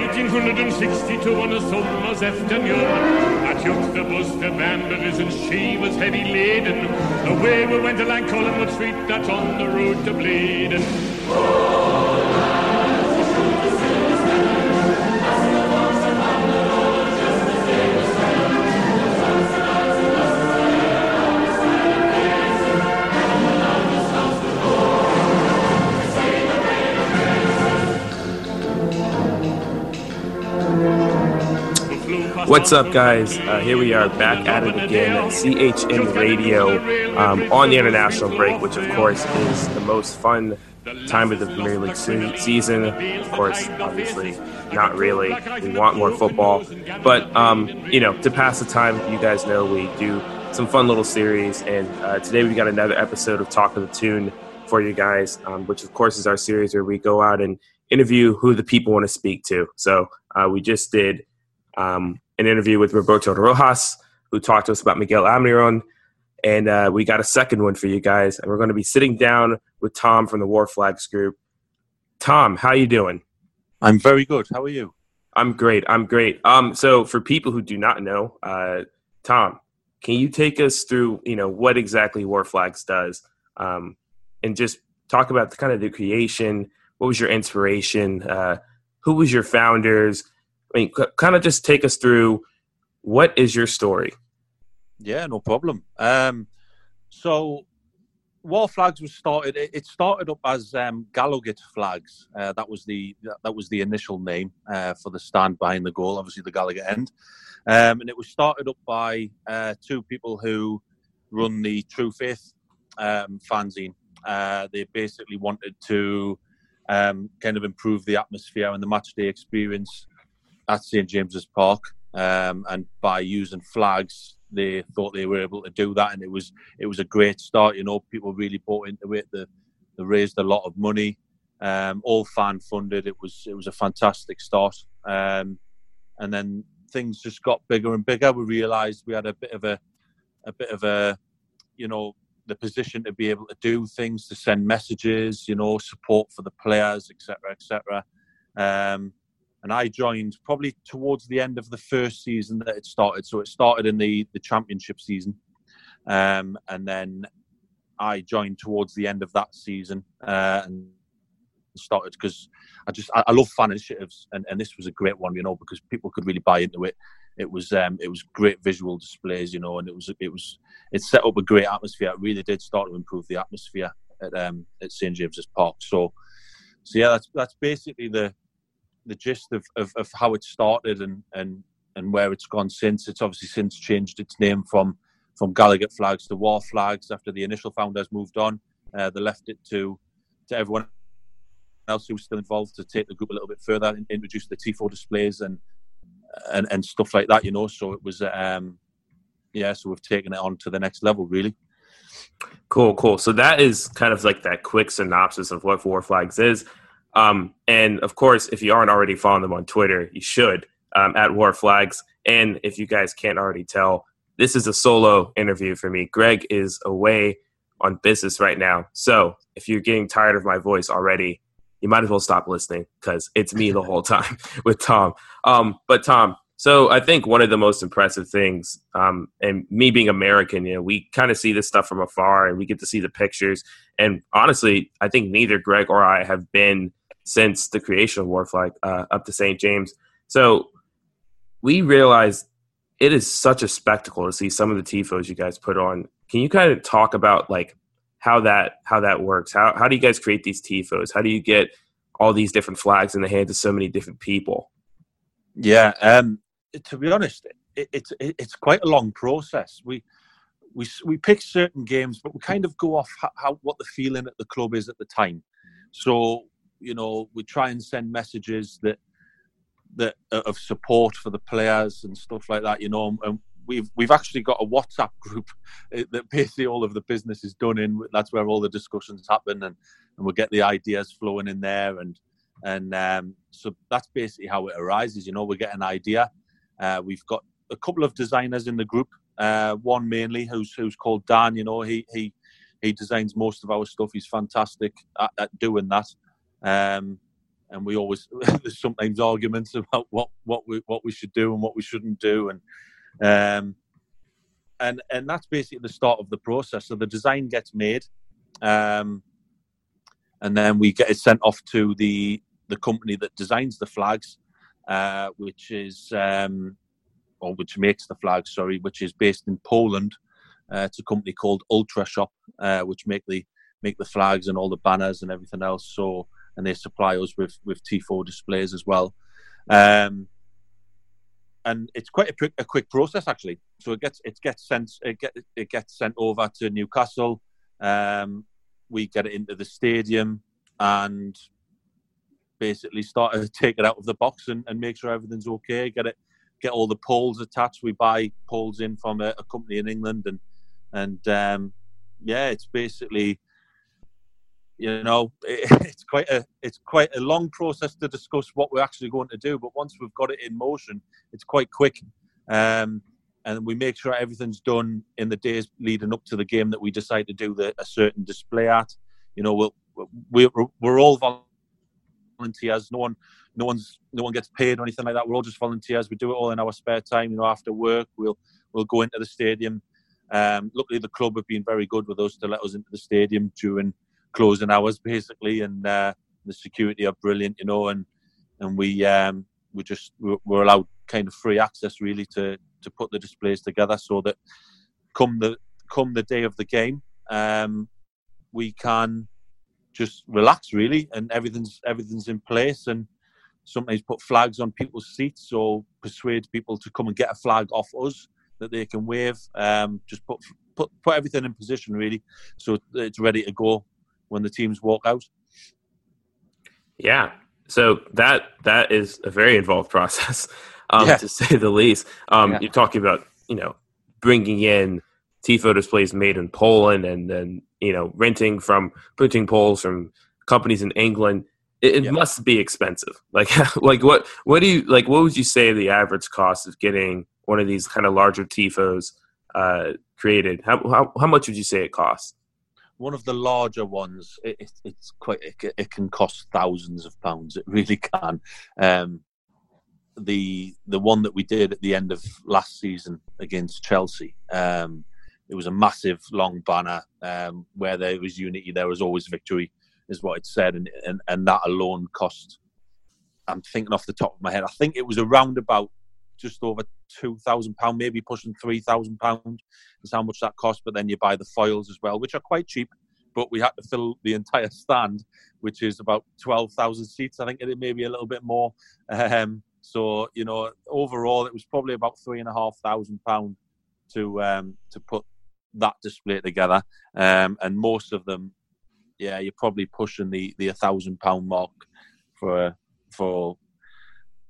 1862 on a summer's afternoon. I took the bus to Balmbra's and she was heavy laden. Away we went along Collingwood Street, that's on the road to Blaydon. What's up, guys? Uh, here we are back at it again at CHN Radio um, on the international break, which, of course, is the most fun time of the Premier League se- season. Of course, obviously, not really. We want more football. But, um, you know, to pass the time, you guys know we do some fun little series. And uh, today we've got another episode of Talk of the Toon for you guys, um, which, of course, is our series where we go out and interview who the people want to speak to. So uh, we just did. Um, an interview with Roberto Rojas, who talked to us about Miguel Almiron. And uh, we got a second one for you guys. And we're going to be sitting down with Tom from the Wor Flags group. Tom, how are you doing? I'm very good. How are you? I'm great. I'm great. Um, so for people who do not know, uh, Tom, can you take us through, you know, what exactly Wor Flags does, um, and just talk about the kind of the creation? What was your inspiration? Uh, who was your founders? I mean, kind of just take us through what is your story? Yeah, no problem. Um, so, Wor Flags was started. It started up as um, Gallowgate Flags. Uh, that was the that was the initial name uh, for the stand behind the goal. Obviously, the Gallowgate end, um, and it was started up by uh, two people who run the True Faith um, fanzine. Uh, they basically wanted to um, kind of improve the atmosphere and the match day experience at St James's Park, um, and by using flags, they thought they were able to do that, and it was it was a great start. You know, people really bought into it. They, they raised a lot of money, um, all fan funded. It was it was a fantastic start, um, and then things just got bigger and bigger. We realised we had a bit of a a bit of a you know the position to be able to do things, to send messages, you know, support for the players, etc., etc. Um, and I joined probably towards the end of the first season that it started. So it started in the the championship season, um, and then I joined towards the end of that season uh, and started because I just I, I, love fan initiatives, and, and this was a great one, you know, because people could really buy into it. It was um, it was great visual displays, you know, and it was it was it set up a great atmosphere. It really did start to improve the atmosphere at um, at St James's Park. So so yeah, that's that's basically the the gist of, of, of how it started and, and, and where it's gone since. It's obviously since changed its name from from Gallowgate Flags to Wor Flags after the initial founders moved on. Uh, they left it to to everyone else who was still involved to take the group a little bit further and introduce the tifo displays and and, and stuff like that. You know, so it was um, yeah. So we've taken it on to the next level, really. Cool, cool. So that is kind of like that quick synopsis of what Wor Flags is. Um, and of course, if you aren't already following them on Twitter, you should um, at Wor Flags. And if you guys can't already tell, this is a solo interview for me. Greg is away on business right now. So if you're getting tired of my voice already, you might as well stop listening because it's me the whole time with Tom. Um, but Tom, so I think one of the most impressive things, um, and me being American, you know, we kind of see this stuff from afar and we get to see the pictures. And honestly, I think neither Greg or I have been since the creation of Wor Flag uh, up to St. James. So we realized it is such a spectacle to see some of the tifos you guys put on. Can you kind of talk about like how that how that works? How how do you guys create these tifos? How do you get all these different flags in the hands of so many different people? Yeah, um, to be honest, it, it's it, it's quite a long process. We we we pick certain games, but we kind of go off how, how what the feeling at the club is at the time. So you know, we try and send messages that that of support for the players and stuff like that. You know, and we've we've actually got a WhatsApp group eh, that basically all of the business is done in. That's where all the discussions happen, and and we get the ideas flowing in there, and and um, so that's basically how it arises. You know, we get an idea. Uh, we've got a couple of designers in the group. Uh, one mainly who's who's called Dan. You know, he he he designs most of our stuff. He's fantastic at, at doing that. Um, and we always there's sometimes arguments about what what we what we should do and what we shouldn't do, and um, and and that's basically the start of the process. So the design gets made, um, and then we get it sent off to the the company that designs the flags, uh, which is um, or which makes the flags. Sorry, which is based in Poland. Uh, it's a company called Ultrashop, uh, which make the make the flags and all the banners and everything else. So and they supply us with with tifo displays as well. Um, and it's quite a, a, quick process actually. So it gets it gets sent it get it gets sent over to Newcastle. Um, we get it into the stadium and basically start to take it out of the box and, and make sure everything's okay. Get it get all the poles attached. We buy poles in from a, a company in England and and um, yeah, it's basically you know it, it's quite a it's quite a long process to discuss what we're actually going to do but once we've got it in motion it's quite quick. Um, and we make sure everything's done in the days leading up to the game that we decide to do the, a certain display at. You know we'll, we're, we're all volunteers. No one no one's no one gets paid or anything like that. We're all just volunteers. We do it all in our spare time you know after work. We'll we'll go into the stadium. Um, luckily the club have been very good with us to let us into the stadium during closing hours basically, and uh, the security are brilliant, you know, and and we um, we just we're allowed kind of free access really to to put the displays together so that come the come the day of the game, um, we can just relax really, and everything's everything's in place, and sometimes put flags on people's seats or persuade people to come and get a flag off us that they can wave. Um, just put put put everything in position really, so it's ready to go when the teams walk out. Yeah, so that that is a very involved process, um, yeah. to say the least. Um, yeah. You're talking about you know bringing in tifo displays made in Poland, and then you know renting from printing poles from companies in England. It, it yeah. must be expensive. Like like what what do you like? What would you say the average cost of getting one of these kind of larger tifos uh, created? How, how how much would you say it costs? One of the larger ones, it, it, it's quite it, it, can cost thousands of pounds. It really can. Um, the the one that we did at the end of last season against Chelsea, um, it was a massive long banner um, where there was unity, there was always victory, is what it said, and and, and that alone cost. I'm thinking off the top of my head. I think it was around about just over two thousand pound, maybe pushing three thousand pound is how much that cost. But then you buy the foils as well, which are quite cheap. But we had to fill the entire stand, which is about twelve thousand seats. I think it may be a little bit more. Um, so you know, overall, it was probably about three and a half thousand pound to um, to put that display together. Um, and most of them, yeah, you're probably pushing the the thousand pound mark for for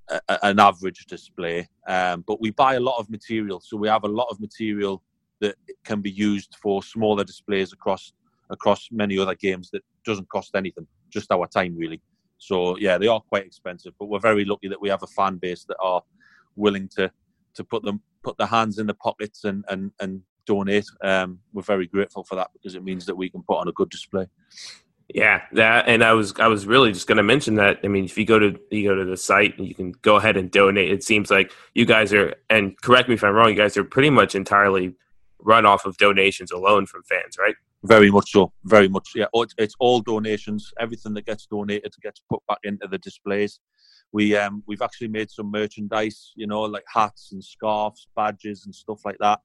a, an average display. Um, but we buy a lot of material, so we have a lot of material that can be used for smaller displays across across many other games that doesn't cost anything, just our time really. So yeah, they are quite expensive, but we're very lucky that we have a fan base that are willing to to put them put their hands in the pockets and and and donate. Um, we're very grateful for that because it means that we can put on a good display. Yeah, that and I was I was really just going to mention that. I mean, if you go to you go to the site, and you can go ahead and donate. It seems like you guys are, and correct me if I'm wrong, you guys are pretty much entirely run off of donations alone from fans, right? Very much so. Very much. Yeah, oh, it's all donations. Everything that gets donated gets put back into the displays. We um we've actually made some merchandise, you know, like hats and scarves, badges and stuff like that.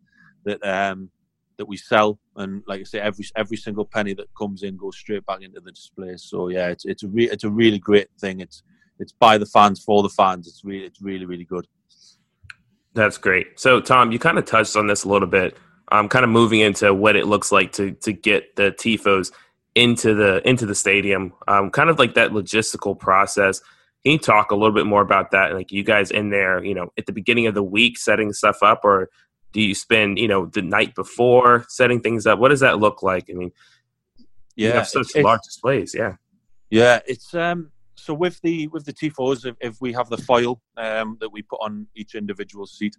That um that we sell, and like I say, every every single penny that comes in goes straight back into the display. So yeah, it's it's a re- it's a really great thing. It's it's by the fans for the fans. It's really it's really really good. That's great. So Tom, you kind of touched on this a little bit. I'm kind of moving into what it looks like to to get the tifos into the into the stadium. Um, kind of like that logistical process. Can you talk a little bit more about that? Like you guys in there, you know, at the beginning of the week setting stuff up, or do you spend you know the night before setting things up what does that look like i mean yeah you have such large displays yeah yeah it's um so with the with the tifos if, if we have the foil um that we put on each individual seat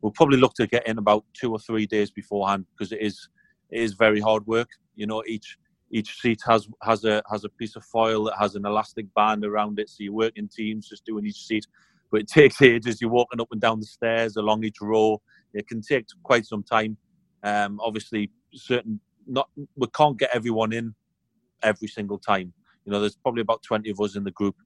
we'll probably look to get in about two or three days beforehand because it is it is very hard work you know each each seat has has a has a piece of foil that has an elastic band around it. So you work in teams, just doing each seat. But it takes ages. You're walking up and down the stairs along each row. It can take quite some time. Um, obviously, certain not we can't get everyone in every single time. You know, there's probably about 20 of us in the group,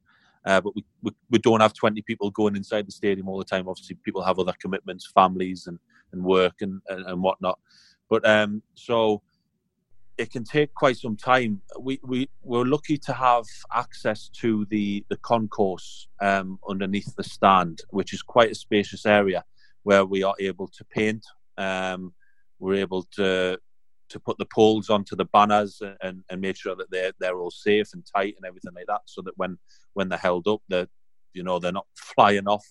uh, but we, we, we don't have 20 people going inside the stadium all the time. Obviously, people have other commitments, families, and, and work and, and, and whatnot. But um, so it can take quite some time. We we we're lucky to have access to the the concourse um, underneath the stand, which is quite a spacious area where we are able to paint. Um, we're able to to put the poles onto the banners and, and make sure that they're they're all safe and tight and everything like that, so that when when they're held up, they're you know they're not flying off.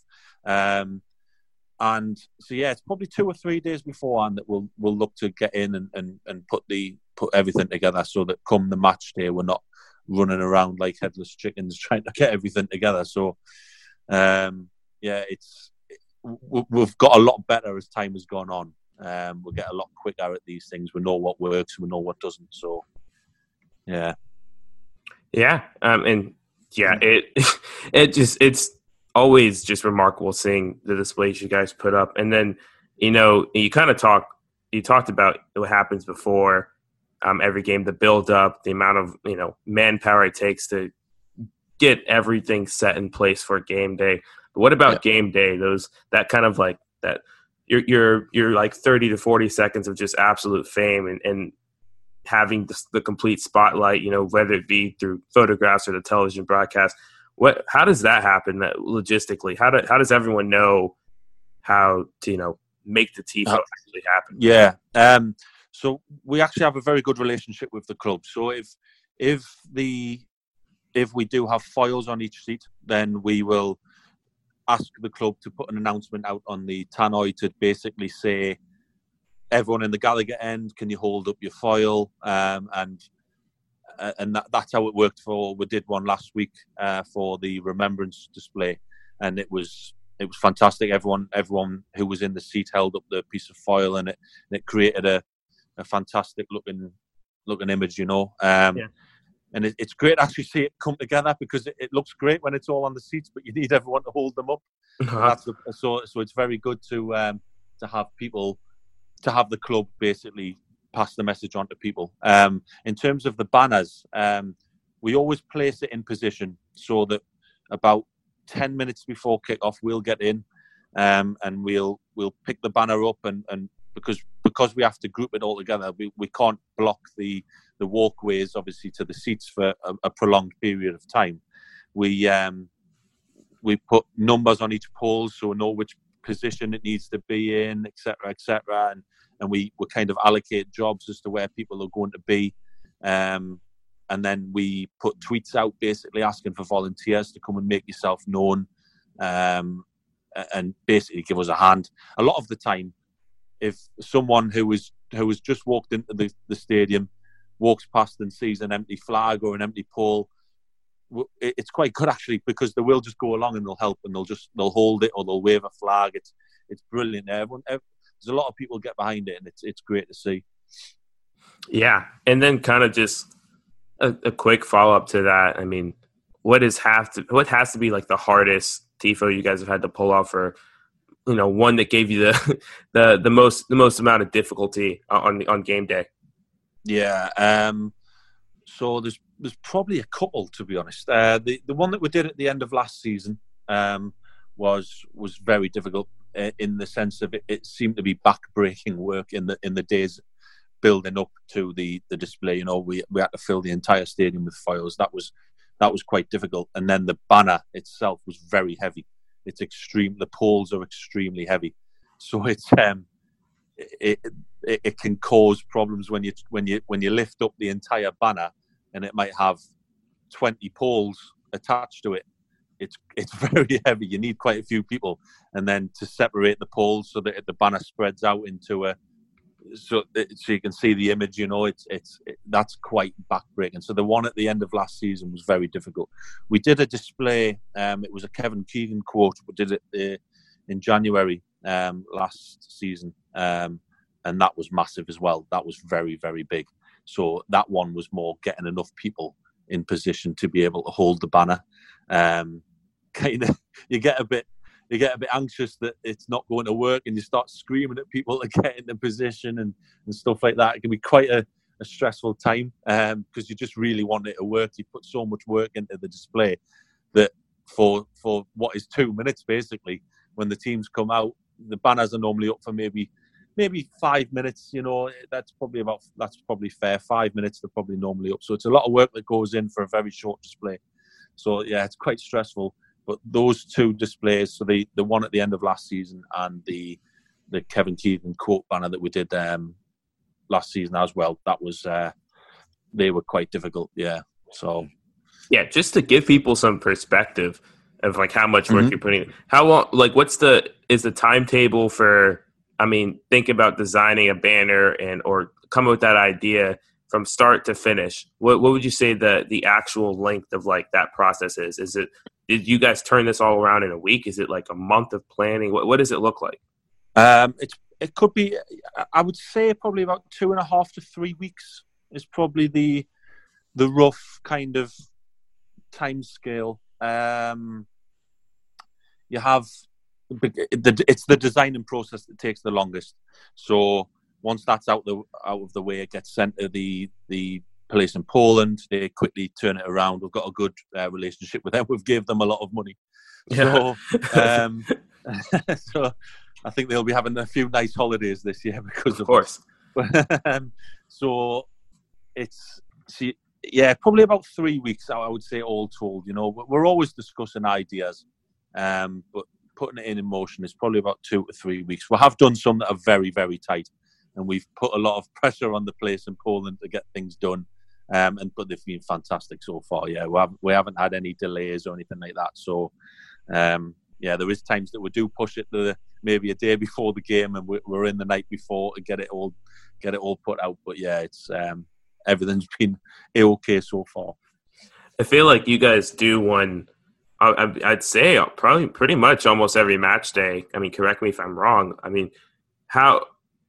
Um, and so yeah, it's probably two or three days beforehand that we'll we'll look to get in and, and, and put the put everything together so that come the match day we're not running around like headless chickens trying to get everything together. So um, yeah, it's we've got a lot better as time has gone on. Um, we get a lot quicker at these things. We know what works, and we know what doesn't. So yeah, yeah, um, and yeah, it it just it's always just remarkable seeing the displays you guys put up. And then, you know, you kind of talk, you talked about what happens before um, every game, the build up, the amount of, you know, manpower it takes to get everything set in place for game day. But what about yeah. game day? Those, that kind of like that, you're, you're, you're like 30 to 40 seconds of just absolute fame and, and having the, the complete spotlight, you know, whether it be through photographs or the television broadcast what? How does that happen uh, logistically? How do, how does everyone know how to you know make the tifo uh, actually happen? Yeah. Um, so we actually have a very good relationship with the club. So if if the if we do have foils on each seat, then we will ask the club to put an announcement out on the tannoy to basically say everyone in the Gallowgate end, can you hold up your foil? Um, and uh, and that, that's how it worked for. We did one last week uh, for the remembrance display, and it was it was fantastic. Everyone everyone who was in the seat held up the piece of foil, and it and it created a, a fantastic looking looking image, you know. Um, yeah. And it, it's great to actually see it come together because it, it, looks great when it's all on the seats, but you need everyone to hold them up. Uh-huh. The, so so it's very good to um, to have people to have the club basically pass the message on to people. Um, in terms of the banners, um, we always place it in position so that about 10 minutes before kickoff, we'll get in um, and we'll we'll pick the banner up and, and because because we have to group it all together, we, we can't block the the walkways obviously to the seats for a, a prolonged period of time. We um, we put numbers on each pole so we know which position it needs to be in, etc., etc., and and we, we kind of allocate jobs as to where people are going to be. Um, and then we put tweets out basically asking for volunteers to come and make yourself known um, and basically give us a hand. A lot of the time, if someone who was who has just walked into the, the stadium walks past and sees an empty flag or an empty pole, it's quite good actually because they will just go along and they'll help and they'll just they'll hold it or they'll wave a flag. It's it's brilliant. Everyone, there's a lot of people get behind it, and it's it's great to see. Yeah, and then kind of just a, a quick follow up to that. I mean, what is have to what has to be like the hardest tifo you guys have had to pull off, or you know, one that gave you the the the most the most amount of difficulty uh, on on game day? Yeah. Um, so there's there's probably a couple to be honest. Uh, the the one that we did at the end of last season um, was was very difficult uh, in the sense of it, it seemed to be backbreaking work in the in the days building up to the the display. You know, we we had to fill the entire stadium with foils. That was that was quite difficult. And then the banner itself was very heavy. It's extreme. The poles are extremely heavy, so it's um, it, it, it can cause problems when you when you when you lift up the entire banner, and it might have twenty poles attached to it, it's it's very heavy. You need quite a few people, and then to separate the poles so that the banner spreads out into a so so you can see the image. You know, it's it's it, that's quite backbreaking. So the one at the end of last season was very difficult. We did a display. Um, it was a Kevin Keegan quote. We did it uh, in January um, last season, um, and that was massive as well. That was very very big. So that one was more getting enough people in position to be able to hold the banner. Um, kind of, you get a bit you get a bit anxious that it's not going to work and you start screaming at people to get in the position and, and stuff like that. It can be quite a, a stressful time because um, you just really want it to work. You put so much work into the display that for for what is two minutes basically, when the teams come out, the banners are normally up for maybe maybe five minutes. You know, that's probably about that's probably fair. Five minutes they're probably normally up. So it's a lot of work that goes in for a very short display. So yeah, it's quite stressful. But those two displays, so the the one at the end of last season and the the Kevin Keegan quote banner that we did um, last season as well, that was uh, they were quite difficult. Yeah. So yeah, just to give people some perspective of like how much work mm-hmm. you're putting. How long? Like, what's the is the timetable for? I mean, think about designing a banner and or come up with that idea from start to finish. What what would you say the the actual length of like that process is? Is it did you guys turn this all around in a week? Is it like a month of planning? What what does it look like? Um, it's it could be. I would say probably about two and a half to three weeks is probably the the rough kind of time scale. Um, you have it's the designing process that takes the longest. So once that's out the out of the way, it gets sent to the the police in Poland. They quickly turn it around. We've got a good uh, relationship with them. We've gave them a lot of money. Yeah. So, um, so I think they'll be having a few nice holidays this year because of, of course. um, so it's see, yeah, probably about three weeks. I would say all told. You know, we're always discussing ideas, um, but putting it in, in motion is probably about two to three weeks. We have done some that are very, very tight, and we've put a lot of pressure on the place in Poland to get things done. Um, and but they've been fantastic so far. Yeah, we haven't we haven't had any delays or anything like that. So, um, yeah, there is times that we do push it the maybe a day before the game, and we're in the night before to get it all get it all put out. But yeah, it's um, everything's been a okay so far. I feel like you guys do one. I'd say uh, probably pretty much almost every match day. I mean, correct me if I'm wrong. I mean, how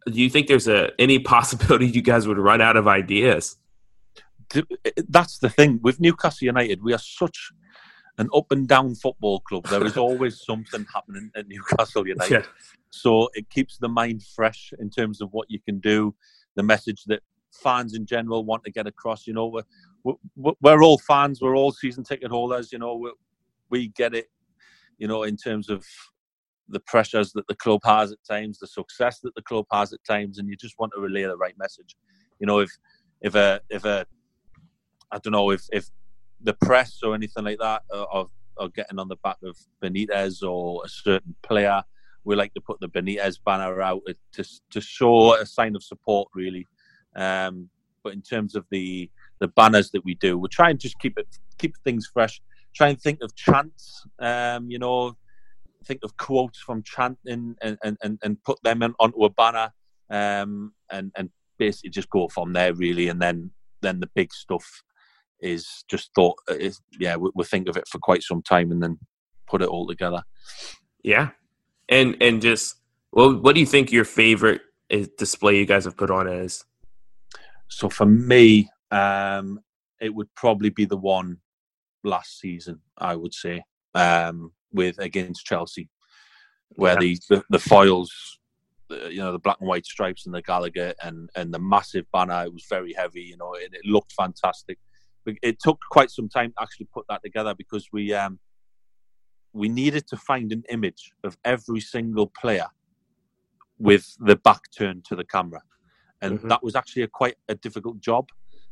do you think there's a any possibility you guys would run out of ideas? That's the thing with Newcastle United. We are such an up and down football club. There is always something happening at Newcastle United. Yeah. So it keeps the mind fresh in terms of what you can do, the message that fans in general want to get across. You know, we're, we're all fans, we're all season ticket holders. You know, we, we get it. You know, in terms of the pressures that the club has at times, the success that the club has at times, and you just want to relay the right message. You know, if if a if a I don't know if if the press or anything like that are, getting on the back of Benitez or a certain player, we like to put the Benitez banner out to to show a sign of support, really. Um, but in terms of the the banners that we do, we try and just keep it keep things fresh. Try and think of chants, um, you know, think of quotes from chanting and and, and, and put them in, onto a banner, um, and and basically just go from there really, and then then the big stuff is just thought is yeah we, we think of it for quite some time and then put it all together. Yeah, and and just well, what do you think your favorite eh, display you guys have put on is? So for me, um, it would probably be the one last season. I would say um, with against Chelsea, where yeah. the, the, the foils, you know, the black and white stripes and the Gallowgate and and the massive banner. It was very heavy, you know, and it looked fantastic. It took quite some time to actually put that together because we um, we needed to find an image of every single player with the back turned to the camera and mm-hmm. that was actually a quite a difficult job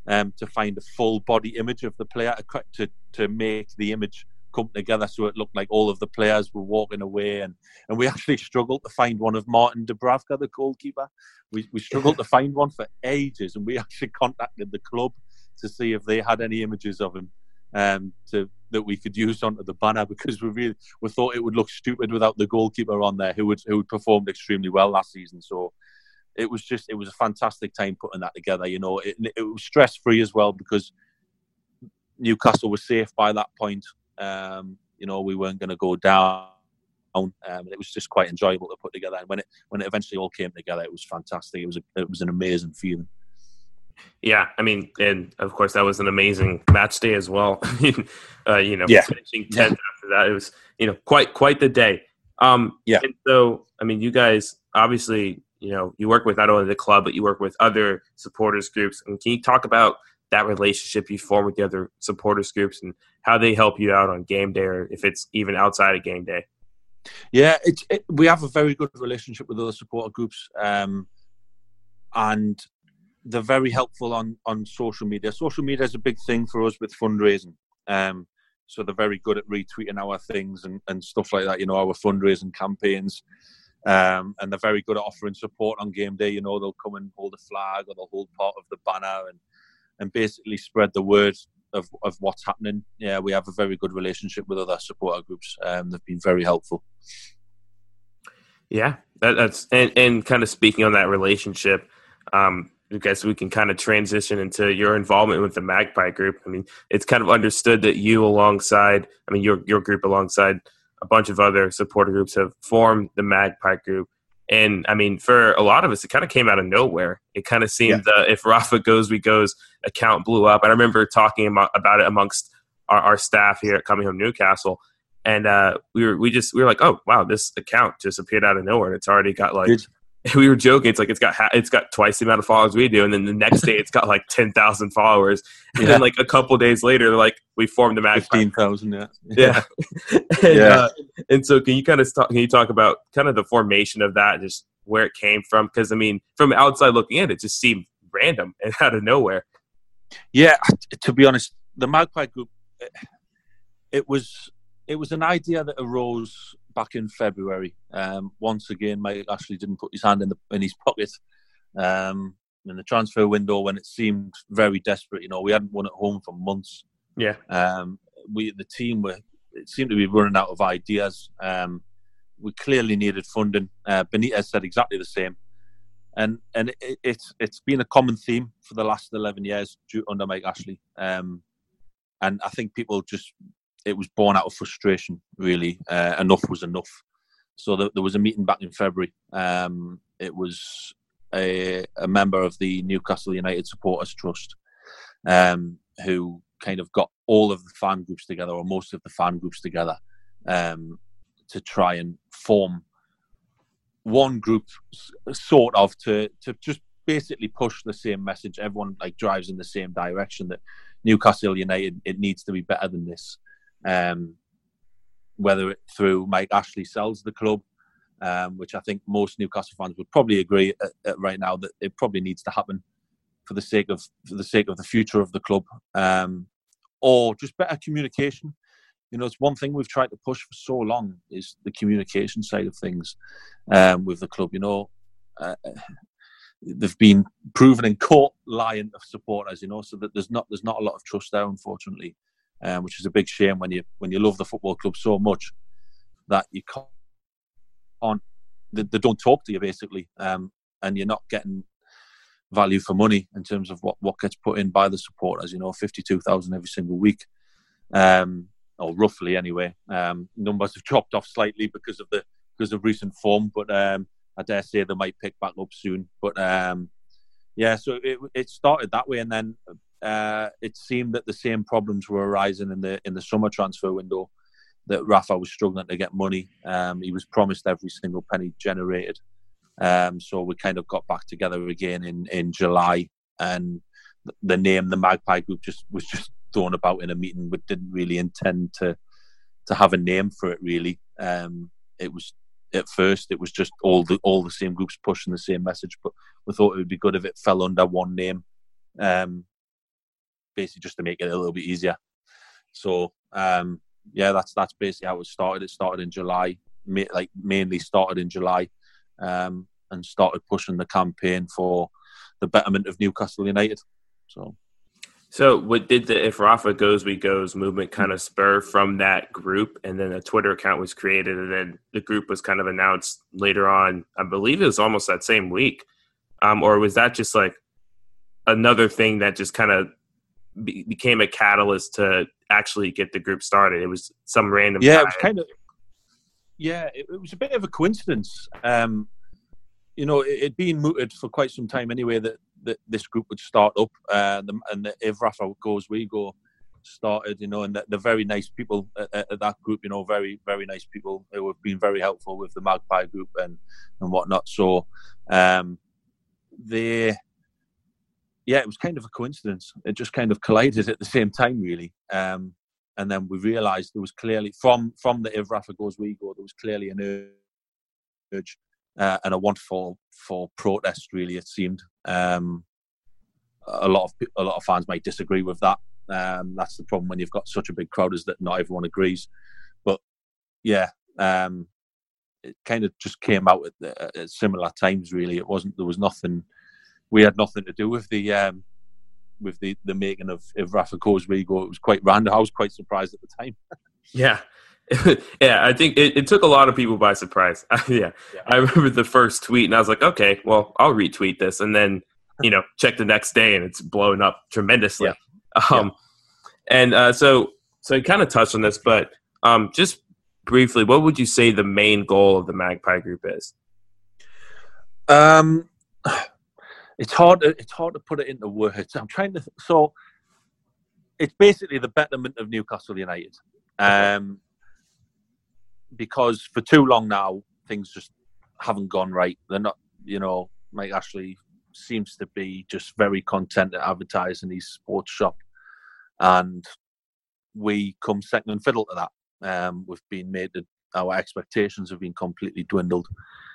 um, to find a full body image of the player to to make the image come together so it looked like all of the players were walking away. And and we actually struggled to find one of Martin Dubravka the goalkeeper. We we struggled to find one for ages and we actually contacted the club to see if they had any images of him um, to that we could use onto the banner because we really we thought it would look stupid without the goalkeeper on there who would who had performed extremely well last season. So it was just it was a fantastic time putting that together. You know, it, it was stress free as well because Newcastle was safe by that point. Um, you know, we weren't going to go down. Um, it was just quite enjoyable to put together. And when it when it eventually all came together, it was fantastic. It was a, it was an amazing feeling. Yeah, I mean, and of course that was an amazing match day as well. uh, you know, yeah. finishing tenth after that, it was you know quite quite the day. Um, yeah. And so, I mean, you guys obviously, you know, you work with not only the club, but you work with other supporters groups. And can you talk about that relationship you form with the other supporters groups and how they help you out on game day, or if it's even outside of game day? Yeah, it, we have a very good relationship with other supporter groups, um, and they're very helpful on on social media. Social media is a big thing for us with fundraising. Um, so they're very good at retweeting our things and, and stuff like that. You know, our fundraising campaigns, um, and they're very good at offering support on game day. You know, they'll come and hold a flag or they'll hold part of the banner and and basically spread the word of, of what's happening. Yeah, we have a very good relationship with other supporter groups. Um, they've been very helpful. Yeah, that, that's and, and kind of speaking on that relationship. Um, I guess we can kind of transition into your involvement with the Magpie Group. I mean, it's kind of understood that you, alongside, I mean, your your group, alongside a bunch of other supporter groups, have formed the Magpie Group. And I mean, for a lot of us, it kind of came out of nowhere. It kind of seemed yeah. uh, if Rafa goes, we goes account blew up. And I remember talking about, about it amongst our, our, staff here at Coming Home Newcastle, and uh, we were we just we were like, oh wow, this account just appeared out of nowhere, and it's already got like. Did, we were joking. It's like it's got it's got twice the amount of followers we do, and then the next day it's got like ten thousand followers, and yeah. then like a couple days later, they're like we formed the Magpie. Fifteen thousand, yeah, yeah, and, yeah. Uh, and so, can you kind of talk, can you talk about kind of the formation of that, just where it came from? Because I mean, from outside looking in, it just seemed random and out of nowhere. Yeah, to be honest, the Magpie Group, it was it was an idea that arose back in February. Um, once again, Mike Ashley didn't put his hand in the in his pocket um, in the transfer window when it seemed very desperate. You know, we hadn't won at home for months. Yeah. Um, we the team were it seemed to be running out of ideas. Um, we clearly needed funding. Uh, Benitez said exactly the same, and and it, it's it's been a common theme for the last eleven years under Mike Ashley. Um, and I think people just it was born out of frustration. Really, uh, enough was enough. So the, there was a meeting back in February. Um, it was a, a, member of the Newcastle United Supporters Trust um, who kind of got all of the fan groups together, or most of the fan groups together, um, to try and form one group, sort of, to to just basically push the same message. Everyone like drives in the same direction that Newcastle United it needs to be better than this um, whether through Mike Ashley sells the club, um, which I think most Newcastle fans would probably agree at, at right now that it probably needs to happen for the sake of for the sake of the future of the club, um, or just better communication. You know, it's one thing we've tried to push for so long is the communication side of things um, with the club. You know, uh, they've been proven in court lying of supporters. You know, so that there's not there's not a lot of trust there, unfortunately um, which is a big shame when you when you love the football club so much that you can't they, they don't talk to you basically, um, and you're not getting value for money in terms of what, what gets put in by the supporters. You know, fifty two thousand every single week, um, or roughly anyway. Um, numbers have dropped off slightly because of the because of recent form, but um, I dare say they might pick back up soon. But um, yeah, so it, it started that way, and then uh, it seemed that the same problems were arising in the in the summer transfer window. That Rafa was struggling to get money. Um, he was promised every single penny generated. Um, so we kind of got back together again in, in July, and the name the Magpie Group just was just thrown about in a meeting, We didn't really intend to to have a name for it. Really, um, it was at first it was just all the all the same groups pushing the same message, but we thought it would be good if it fell under one name. Um, basically just to make it a little bit easier. So um, yeah, that's that's basically how it started. It started in July, like mainly started in July, um, and started pushing the campaign for the betterment of Newcastle United. So. So, what did the "If Rafa Goes, We Goes" movement kind of spur from that group, and then a Twitter account was created, and then the group was kind of announced later on. I believe it was almost that same week, um, or was that just like another thing that just kind of be, became a catalyst to actually get the group started. It was some random. Yeah, guy. it was kind of. Yeah, it, it was a bit of a coincidence. Um, you know, it had been mooted for quite some time anyway that that this group would start up, uh, and, the, and the, if Rafa goes, we go started, you know, and they're very nice people at, at, that group, you know, very, very nice people who have been very helpful with the Magpie group and, and whatnot. So, um, they, yeah, it was kind of a coincidence. It just kind of collided at the same time, really. Um, and then we realised there was clearly from from the if Rafa goes we go, there was clearly an urge uh, and a want for for protest. Really, it seemed. Um, a lot of a lot of fans might disagree with that, um, that's the problem when you've got such a big crowd is that not everyone agrees. But yeah, um, it kind of just came out at, at, similar times. Really, it wasn't. There was nothing. We had nothing to do with the um, with the the making of, of Rafa Rigo. It was quite random. I was quite surprised at the time. yeah. yeah, I think it, it, took a lot of people by surprise. yeah. yeah, I remember the first tweet, and I was like, "Okay, well, I'll retweet this," and then you know, check the next day, and it's blown up tremendously. Yeah. Um, yeah. And uh, so, so you kind of touched on this, but um, just briefly, what would you say the main goal of the Magpie Group is? Um, it's hard. To, it's hard to put it into words. I'm trying to. So, it's basically the betterment of Newcastle United. Um, because for too long now, things just haven't gone right. They're not, you know, Mike Ashley seems to be just very content at advertising his sports shop and we come second and fiddle to that. Um, we've been made our expectations have been completely dwindled.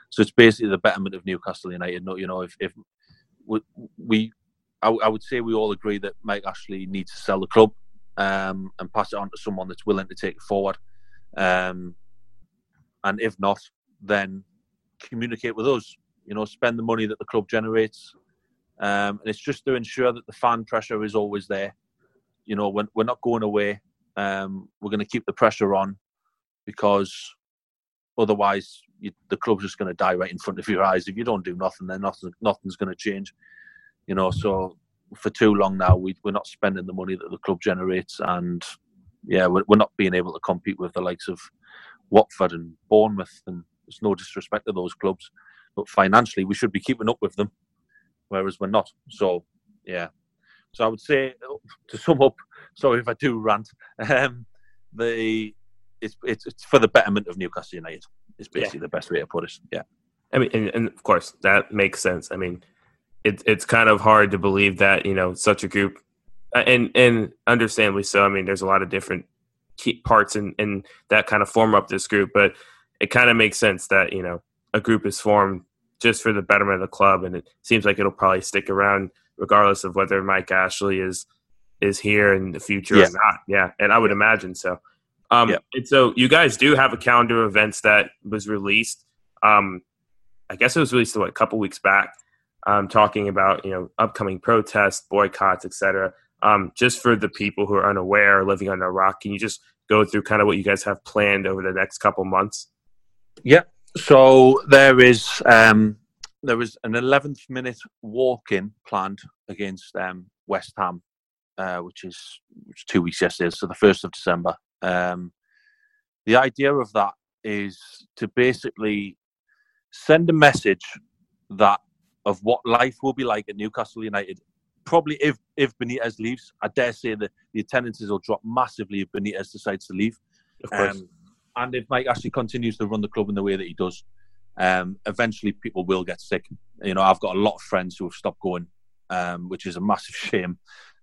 So it's basically the betterment of Newcastle United. No, you know, if, if we, I, I, would say we all agree that Mike Ashley needs to sell the club um, and pass it on to someone that's willing to take it forward. Um, and if not, then communicate with us. You know, spend the money that the club generates, um, and it's just to ensure that the fan pressure is always there you know, we're, we're not going away. Um, we're going to keep the pressure on because otherwise you, the club's just going to die right in front of your eyes. If you don't do nothing, then nothing, nothing's going to change. You know, so for too long now, we, we're not spending the money that the club generates, and yeah, we're, we're not being able to compete with the likes of Watford and Bournemouth. And it's no disrespect to those clubs, but financially, we should be keeping up with them, whereas we're not. So yeah, so I would say, to sum up, sorry if I do rant, um, the it's, it's, it's for the betterment of Newcastle United. Is basically yeah. the best way to put it. Yeah. I mean, and, and, of course that makes sense. I mean, it's it's kind of hard to believe that you know such a group, uh, and and understandably so. I mean, there's a lot of different parts in in that kind of form up this group, but it kind of makes sense that you know a group is formed just for the betterment of the club, and it seems like it'll probably stick around regardless of whether Mike Ashley is is here in the future yeah. or not. Yeah, and I would imagine so. Um, yeah. And so you guys do have a calendar of events that was released. Um, I guess it was released what, a couple weeks back, um, talking about you know upcoming protests, boycotts, etc. Um, just for the people who are unaware, living under rock, can you just go through kind of what you guys have planned over the next couple months? Yeah. So there is um, there was an 11th minute walk in planned against um, West Ham, uh, which, is, which is two weeks yesterday, so the 1st of December. Um, the idea of that is to basically send a message that of what life will be like at Newcastle United. Probably if if Benitez leaves, I dare say that the attendances will drop massively if Benitez decides to leave. Um, and if Mike Ashley continues to run the club in the way that he does, um, eventually people will get sick. You know, I've got a lot of friends who have stopped going, um, which is a massive shame.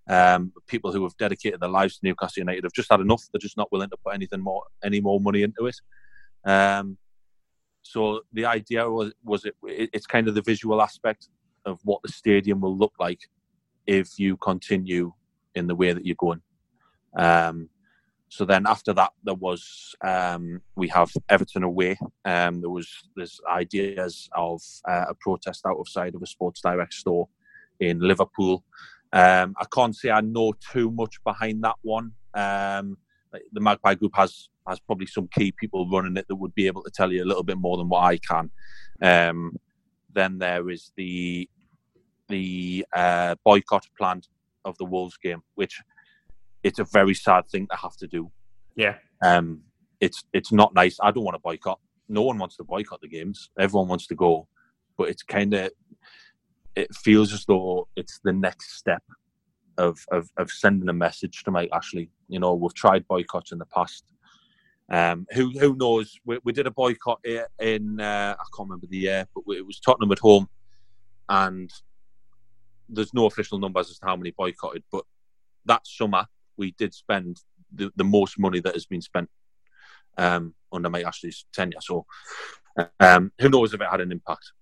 Um, people who have dedicated their lives to Newcastle United have just had enough. They're just not willing to put anything more, any more money into it. Um, so the idea was, was it, it, it's kind of the visual aspect of what the stadium will look like if you continue in the way that you're going. Um, so then after that, there was um, we have Everton away. Um, there was there's ideas of uh, a protest outside of a Sports Direct store in Liverpool. Um, I can't say I know too much behind that one. Um, the Magpie Group has has probably some key people running it that would be able to tell you a little bit more than what I can. Um, then there is the the uh, boycott planned of the Wolves game, which it's a very sad thing to have to do. Yeah. Um, it's it's not nice. I don't want to boycott. No one wants to boycott the games. Everyone wants to go, but it's kind of it feels as though it's the next step of, of, of sending a message to Mike Ashley. You know, we've tried boycotts in the past. Um, who who knows? We, we did a boycott in uh, I can't remember the year, but it was Tottenham at home, and there's no official numbers as to how many boycotted. But that summer, we did spend the, the most money that has been spent um, under Mike Ashley's tenure. So um, who knows if it had an impact?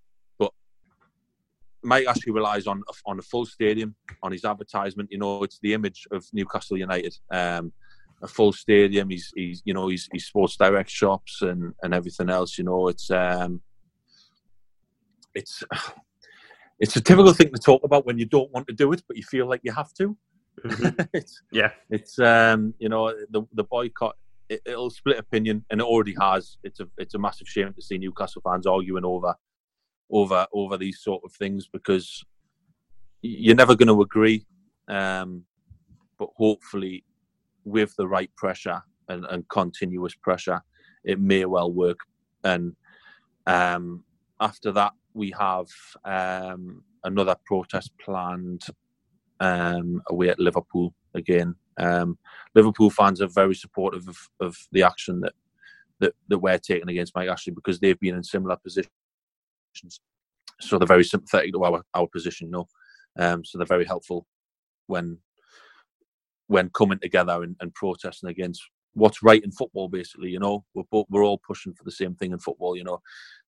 Mike Ashley relies on on a full stadium, on his advertisement. You know, it's the image of Newcastle United. Um, a full stadium. He's he's you know he's, he's Sports Direct shops and and everything else. You know, it's um, it's it's a typical thing to talk about when you don't want to do it, but you feel like you have to. Mm-hmm. it's, yeah, it's um, you know the the boycott. It, will split opinion, and it already has. It's a it's a massive shame to see Newcastle fans arguing over over over these sort of things because you're never going to agree. Um, but hopefully, with the right pressure and, and continuous pressure, it may well work. And um, after that, we have um, another protest planned um, away at Liverpool again. Um, Liverpool fans are very supportive of, of the action that, that that we're taking against Mike Ashley because they've been in similar positions. So they're very sympathetic to our, our position, you know. Um, so they're very helpful when when coming together and, and protesting against what's right in football basically you know? We're both, we're all pushing for the same thing in football you know?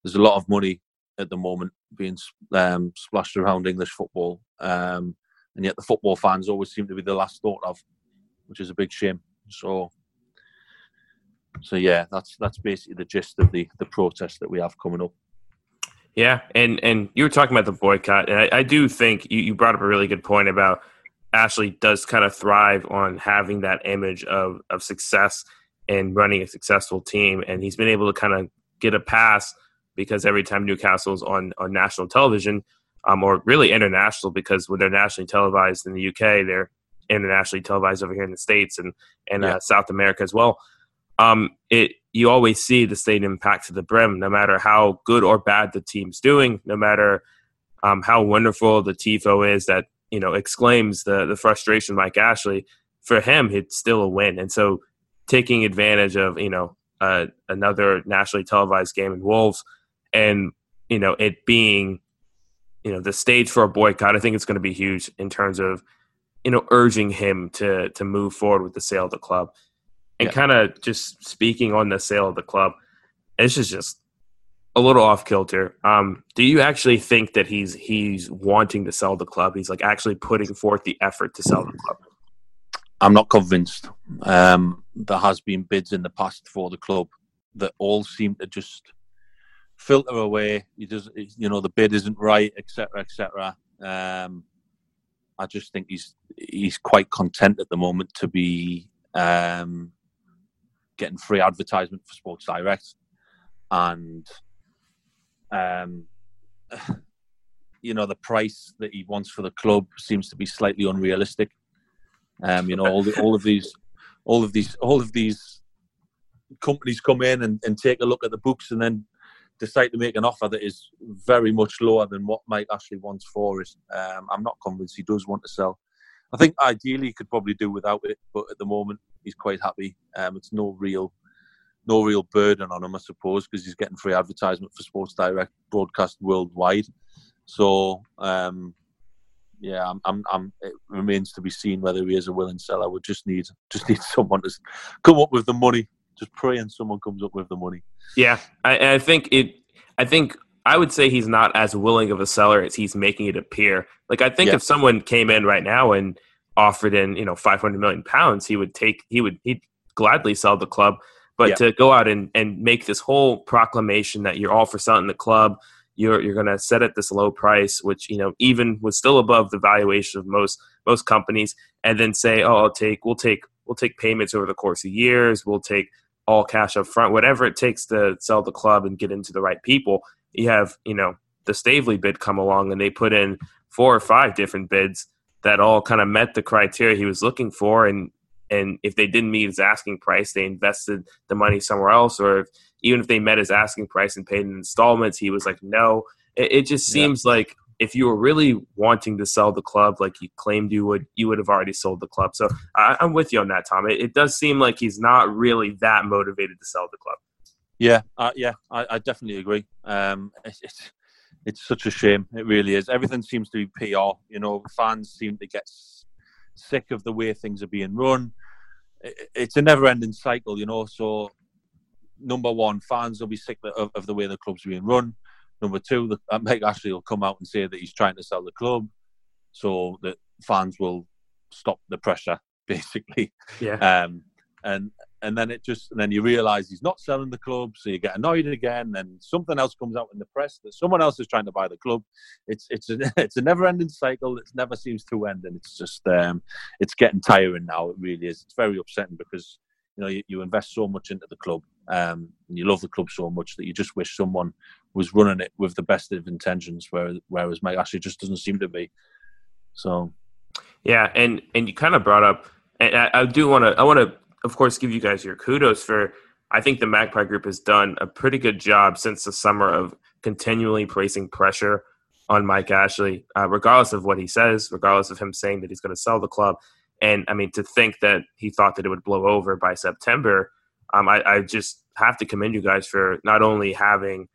There's a lot of money at the moment being um, splashed around english football um, and yet the football fans always seem to be the last thought of which is a big shame. So so yeah that's that's basically the gist of the the protest that we have coming up yeah and and you were talking about the boycott and i, I do think you, you brought up a really good point about Ashley does kind of thrive on having that image of of success and running a successful team, and he's been able to kind of get a pass because every time Newcastle's on on national television, um, or really international, because when they're nationally televised in the UK, they're internationally televised over here in the states and and yeah. uh, South America as well. Um, it you always see the stadium packed to the brim, no matter how good or bad the team's doing, no matter um, how wonderful the tifo is that you know exclaims the the frustration Mike Ashley. For him it's still a win. And so taking advantage of you know uh, another nationally televised game in Wolves and you know it being you know the stage for a boycott I think it's going to be huge in terms of you know urging him to to move forward with the sale of the club and yeah. kind of just speaking on the sale of the club it's just just a little off kilter. Um, do you actually think that he's he's wanting to sell the club? He's like actually putting forth the effort to sell the club. I'm not convinced. Um, there has been bids in the past for the club that all seem to just filter away. You just you know the bid isn't right, etc., etc. Um, I just think he's he's quite content at the moment to be um, getting free advertisement for Sports Direct and um, you know, the price that he wants for the club seems to be slightly unrealistic. Um, you know, all the, all of these, all of these, all of these companies come in and, and take a look at the books and then decide to make an offer that is very much lower than what Mike Ashley wants for it. Um, I'm not convinced he does want to sell. I think ideally he could probably do without it, but at the moment he's quite happy. Um, it's no real no real burden on him, I suppose, because he's getting free advertisement for Sports Direct broadcast worldwide. So, um, yeah, I'm, I'm, I'm, it remains to be seen whether he is a willing seller. We just need, just need someone to come up with the money. Just praying someone comes up with the money. Yeah, I, I think it. I think I would say he's not as willing of a seller as he's making it appear. Like I think yeah. if someone came in right now and offered in, you know, 500 million pounds, he would take, he would, he'd gladly sell the club. But yeah. to go out and, and make this whole proclamation that you're all for selling the club, you're you're going to set at this low price, which you know even was still above the valuation of most most companies, and then say, oh, I'll take we'll take we'll take payments over the course of years, we'll take all cash up front, whatever it takes to sell the club and get into the right people. You have you know the Staveley bid come along, and they put in four or five different bids that all kind of met the criteria he was looking for, and and if they didn't meet his asking price, they invested the money somewhere else, or if, even if they met his asking price and paid in installments, he was like, no. It, it just seems yeah. like if you were really wanting to sell the club like you claimed you would, you would have already sold the club. So I, am with you on that, Tom. It, it, does seem like he's not really that motivated to sell the club. Yeah, uh, yeah, I, I, definitely agree. Um, it's, it's, it's such a shame. It really is. Everything seems to be PR. You know, fans seem to get sick of the way things are being run. It, it's a never-ending cycle, you know. So, number one, fans will be sick of, of the way the club's being run Number two, the, uh, Mike Ashley will come out and say that he's trying to sell the club, so that fans will stop the pressure, basically. Yeah. Um, and and then it just and then you realise he's not selling the club, so you get annoyed again. And something else comes out in the press that someone else is trying to buy the club. It's it's a it's a never-ending cycle that never seems to end, and it's just um, it's getting tiring now. It really is. It's very upsetting because you know you, you invest so much into the club, um, and you love the club so much that you just wish someone was running it with the best of intentions, whereas whereas Mike Ashley just doesn't seem to be. So, yeah, and and you kind of brought up, and I, I do want to, I want to, of course, give you guys your kudos for. I think the Magpie Group has done a pretty good job since the summer of continually placing pressure on Mike Ashley, uh, regardless of what he says, regardless of him saying that he's going to sell the club. And I mean, to think that he thought that it would blow over by September, um, I, I just have to commend you guys for not only having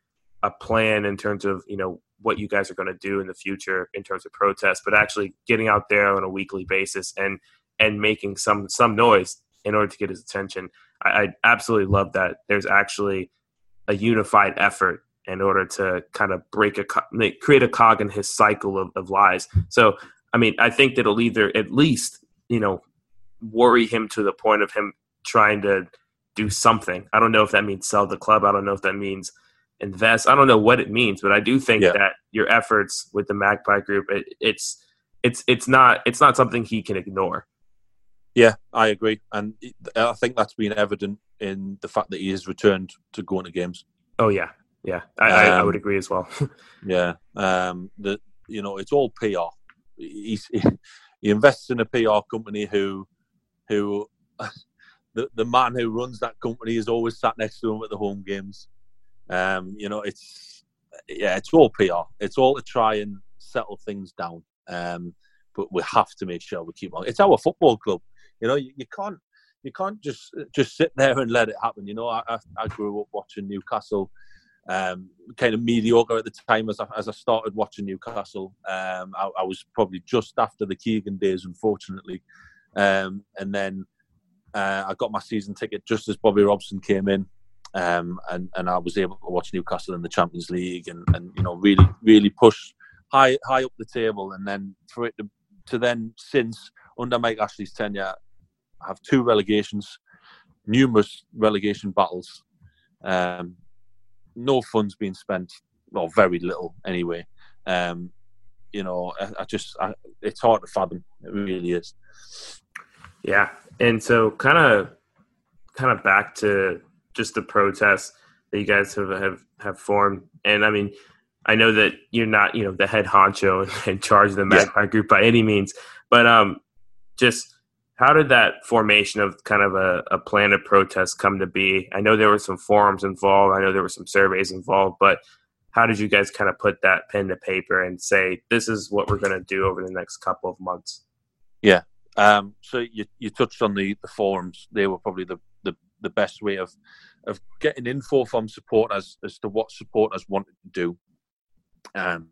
a plan in terms of you know what you guys are going to do in the future in terms of protests, but actually getting out there on a weekly basis and and making some some noise in order to get his attention. I, I absolutely love that. There's actually a unified effort in order to kind of break a create a cog in his cycle of, of lies. So I mean, I think that'll either at least you know worry him to the point of him trying to do something. I don't know if that means sell the club. I don't know if that means invest. I don't know what it means, but I do think yeah. that your efforts with the Magpie Group, it, it's it's it's not it's not something he can ignore. Yeah, I agree, and I think that's been evident in the fact that he has returned to going to games. Oh yeah, yeah, I, um, I, would um, agree as well. yeah, um, the you know it's all PR. He's, he, he invests in a PR company who who the the man who runs that company is always sat next to him at the home games. Um, you know, it's yeah, it's all PR. It's all to try and settle things down. Um, but we have to make sure we keep on. It's our football club. You know, you, you can't you can't just just sit there and let it happen. You know, I, I, grew up watching Newcastle, um, kind of mediocre at the time as I, as I started watching Newcastle. Um, I, I, was probably just after the Keegan days, unfortunately, um, and then uh, I got my season ticket just as Bobby Robson came in, um, and and I was able to watch Newcastle in the Champions League and and you know really really push high high up the table, and then for it to, to then since under Mike Ashley's tenure have two relegations, numerous relegation battles, um, no funds being spent, or very little anyway. Um, you know, I, I just I, it's hard to fathom. It really is. Yeah, and so kind of kind of back to just the protests that you guys have have, have formed. And I mean, I know that you're not you know the head honcho in charge of the Magpie yeah. Group by any means, but um, just how did that formation of kind of a, a plan of protest come to be? I know there were some forums involved. I know there were some surveys involved, but how did you guys kind of put that pen to paper and say this is what we're going to do over the next couple of months? Yeah. Um, so you, you touched on the, the forums. They were probably the, the, the best way of of getting info from supporters as to what supporters wanted to do. Um,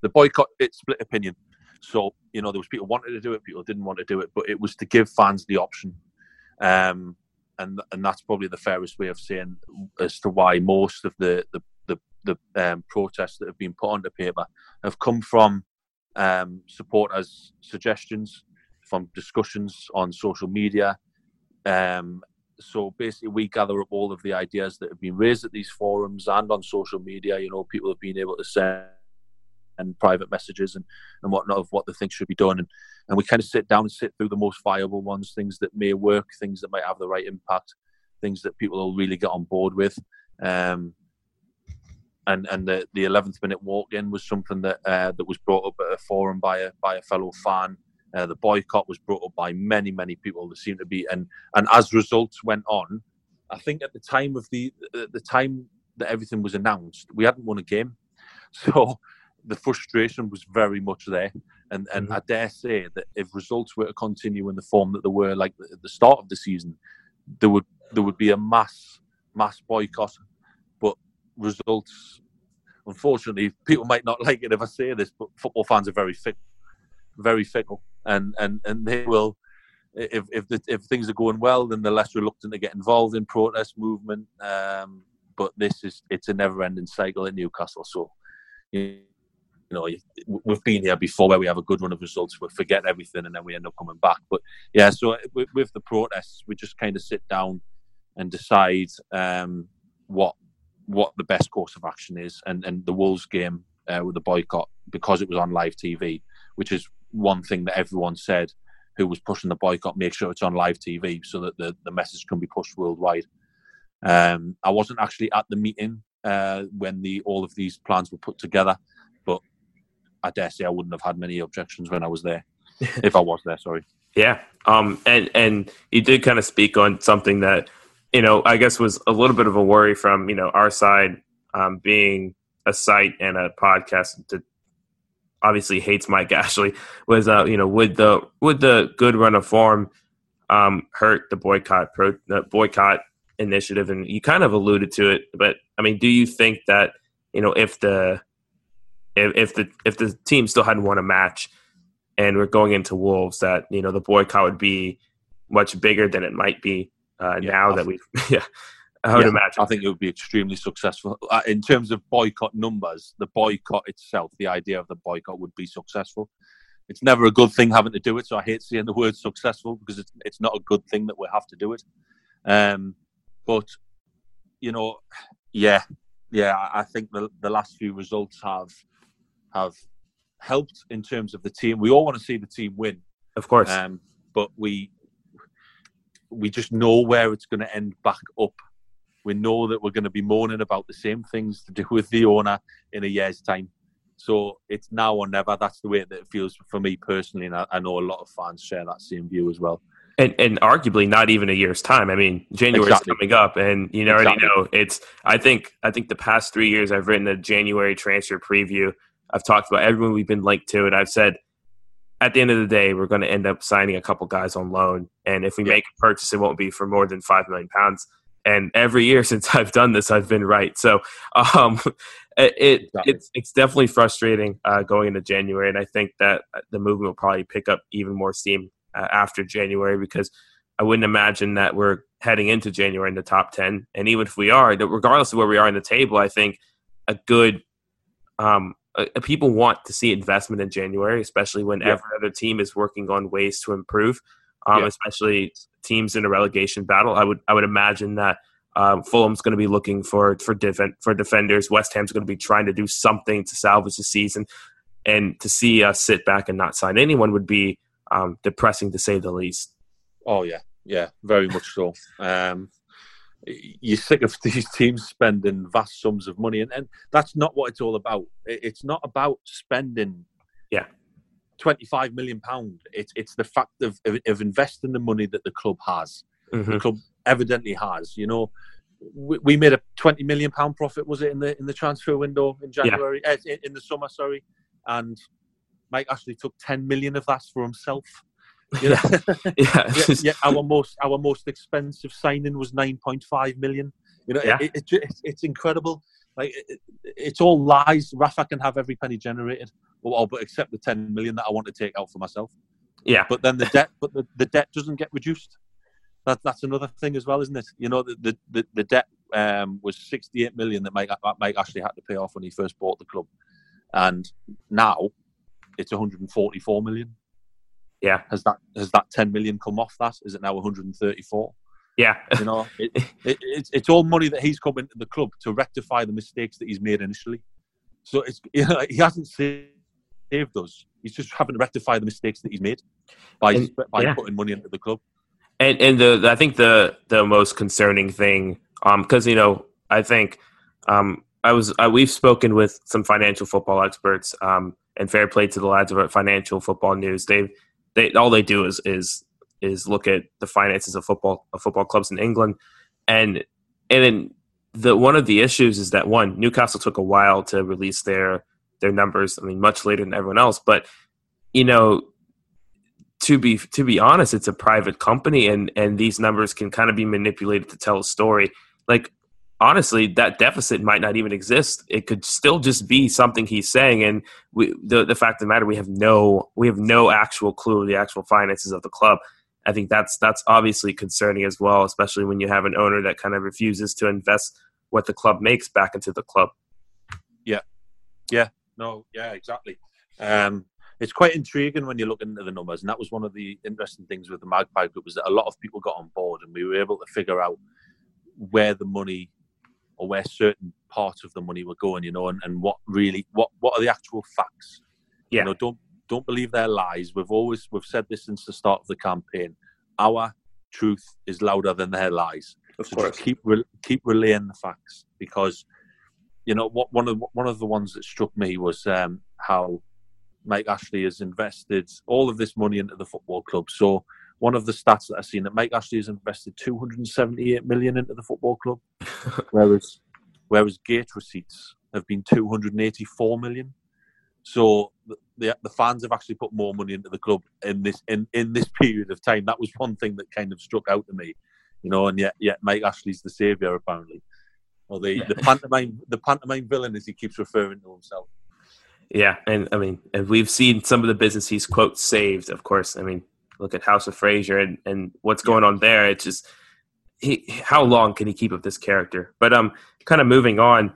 the boycott it split opinion. So you know there was people wanted to do it, people didn't want to do it, but it was to give fans the option. Um, and and that's probably the fairest way of saying as to why most of the the the, the um, protests that have been put onto paper have come from um, supporters' suggestions, from discussions on social media, um, so basically, we gather up all of the ideas that have been raised at these forums and on social media. You know, people have been able to send and private messages and, and whatnot of what the think should be done. And, and we kind of sit down and sit through the most viable ones, things that may work, things that might have the right impact, things that people will really get on board with. Um, and and the, the 11th minute walk in was something that uh, that was brought up at a forum by a by a fellow fan uh, the boycott was brought up by many, many people. There seemed to be, and and as results went on, I think at the time of the the time that everything was announced, we hadn't won a game. So the frustration was very much there. And and Mhm. I dare say that if results were to continue in the form that they were like at the start of the season, there would there would be a mass mass boycott. But results, unfortunately, people might not like it if I say this, but football fans are very fickle, very fickle, and and and they will. If if the, if things are going well, then they're less reluctant to get involved in protest movement. Um, but this is it's a never-ending cycle in Newcastle. So, you know, you- we've been here before where we have a good run of results, we forget everything, and then we end up coming back. But yeah, so with, with the protests, we just kind of sit down and decide um, what what the best course of action is. And and the Wolves game uh, with the boycott because it was on live TV, which is one thing that everyone said who was pushing the boycott, make sure it's on live TV so that the, the message can be pushed worldwide. Um, I wasn't actually at the meeting uh, when the all of these plans were put together, I dare say I wouldn't have had many objections when I was there, if I was there. Sorry. Yeah. Um, and and you did kind of speak on something that you know I guess was a little bit of a worry from you know our side um, being a site and a podcast that obviously hates Mike Ashley was uh, you know would the would the good run of form um, hurt the boycott pro the boycott initiative and you kind of alluded to it but I mean do you think that you know if the if, if the if the team still hadn't won a match and we're going into Wolves, that you know the boycott would be much bigger than it might be uh, Yeah, now I that we've Yeah, I would Yeah, imagine. I think it would be extremely successful uh, in terms of boycott numbers. The boycott itself, the idea of the boycott, would be successful. It's never a good thing having to do it, so I hate saying the word successful because it's it's not a good thing that we have to do it. Um, but you know, yeah, yeah, I I think the the last few results have have helped in terms of the team. We all want to see the team win, of course. um, but we we just know where it's going to end back up. We know that we're going to be moaning about the same things to do with the owner in a year's time. So it's now or never. That's the way that it feels for me personally, and I, I know a lot of fans share that same view as well. and and arguably not even a year's time. I mean, January Exactly. is coming up, and you already Exactly. know it's. I think I think the past three years I've written a January transfer preview. I've talked about everyone we've been linked to, and I've said at the end of the day we're going to end up signing a couple guys on loan, and if we Yeah. make a purchase, it won't be for more than five million pounds. And every year since I've done this, I've been right. So um, it, it it's it's definitely frustrating uh, going into January, and I think that uh, the movement will probably pick up even more steam uh, after January because I wouldn't imagine that we're heading into January in the top 10. And even if we are, that regardless of where we are in the table, I think a good, um, uh, people want to see investment in January, especially when Yeah. every other team is working on ways to improve, um, Yeah. especially teams in a relegation battle. I would, I would imagine that um, Fulham's going to be looking for for defen- for defenders. West Ham's going to be trying to do something to salvage the season, and to see us sit back and not sign anyone would be um, depressing to say the least. Oh yeah, yeah, very much so. Um, you're sick of these teams spending vast sums of money, and, and that's not what it's all about. It's not about spending, Yeah. twenty-five million pound. It's it's the fact of, of of investing the money that the club has. Mhm. The club evidently has. You know, we, we made a twenty million pound profit. Was it in the in the transfer window in January? eh, in, in the summer, sorry, and Mike Ashley took ten million of that for himself. You know? Yeah, yeah, yeah, our most our most expensive signing was nine point five million. You know, Yeah. it, it, it's it's incredible. Like it, it- it's all lies. Rafa can have every penny generated, well, but except the ten million that I want to take out for myself. yeah, But then the debt, but the, the debt doesn't get reduced. That that's another thing as well, isn't it? You know, the the, the, the debt um, was sixty eight million that Mike Mike Ashley had to pay off when he first bought the club, and now it's one hundred and forty four million. Yeah, Has that has that ten million come off that? Is it now one hundred and thirty four? yeah, You know, it, it, it's it's all money that he's come into the club to rectify the mistakes that he's made initially. So it's you know, he hasn't saved us. He's just having to rectify the mistakes that he's made by And- by yeah. putting money into the club. and and the I think the the most concerning thing, um, because you know I think um I was uh, we've spoken with some financial football experts, um, and fair play to the lads at Financial Football News. They they all they do is is is look at the finances of football of football clubs in England, and and then the one of the issues is that one Newcastle took a while to release their their numbers. I mean, much later than everyone else, but you know, to be to be honest, it's a private company, and and these numbers can kind of be manipulated to tell a story. Like honestly, that deficit might not even exist. It could still just be something he's saying, and we, the the fact of the matter, we have no we have no actual clue of the actual finances of the club. I think that's that's obviously concerning as well, especially when you have an owner that kind of refuses to invest what the club makes back into the club. Yeah, yeah, no, yeah, exactly. Um, it's quite intriguing when you look into the numbers, and that was one of the interesting things with the Magpie Group was that a lot of people got on board, and we were able to figure out where the money or where certain parts of the money were going, you know, and, and what really what what are the actual facts. Yeah. You know, don't don't believe their lies. We've always we've said this since the start of the campaign. Our truth is louder than their lies. Of so course. keep re- keep relaying the facts because you know what one of one of the ones that struck me was um, how Mike Ashley has invested all of this money into the football club. So one of the stats that I've seen that Mike Ashley has invested 278 million into the football club, whereas whereas gate receipts have been 284 million. So the, the, the fans have actually put more money into the club in this in, in this period of time. That was one thing that kind of struck out to me, you know. And yet yet Mike Ashley's the saviour apparently, or the the pantomime the pantomime villain as he keeps referring to himself. Yeah, and I mean, and we've seen some of the business he's quote saved. Of course, I mean, look at House of Fraser and and what's going on there. It's just he, how long can he keep up this character? But um, kind of moving on.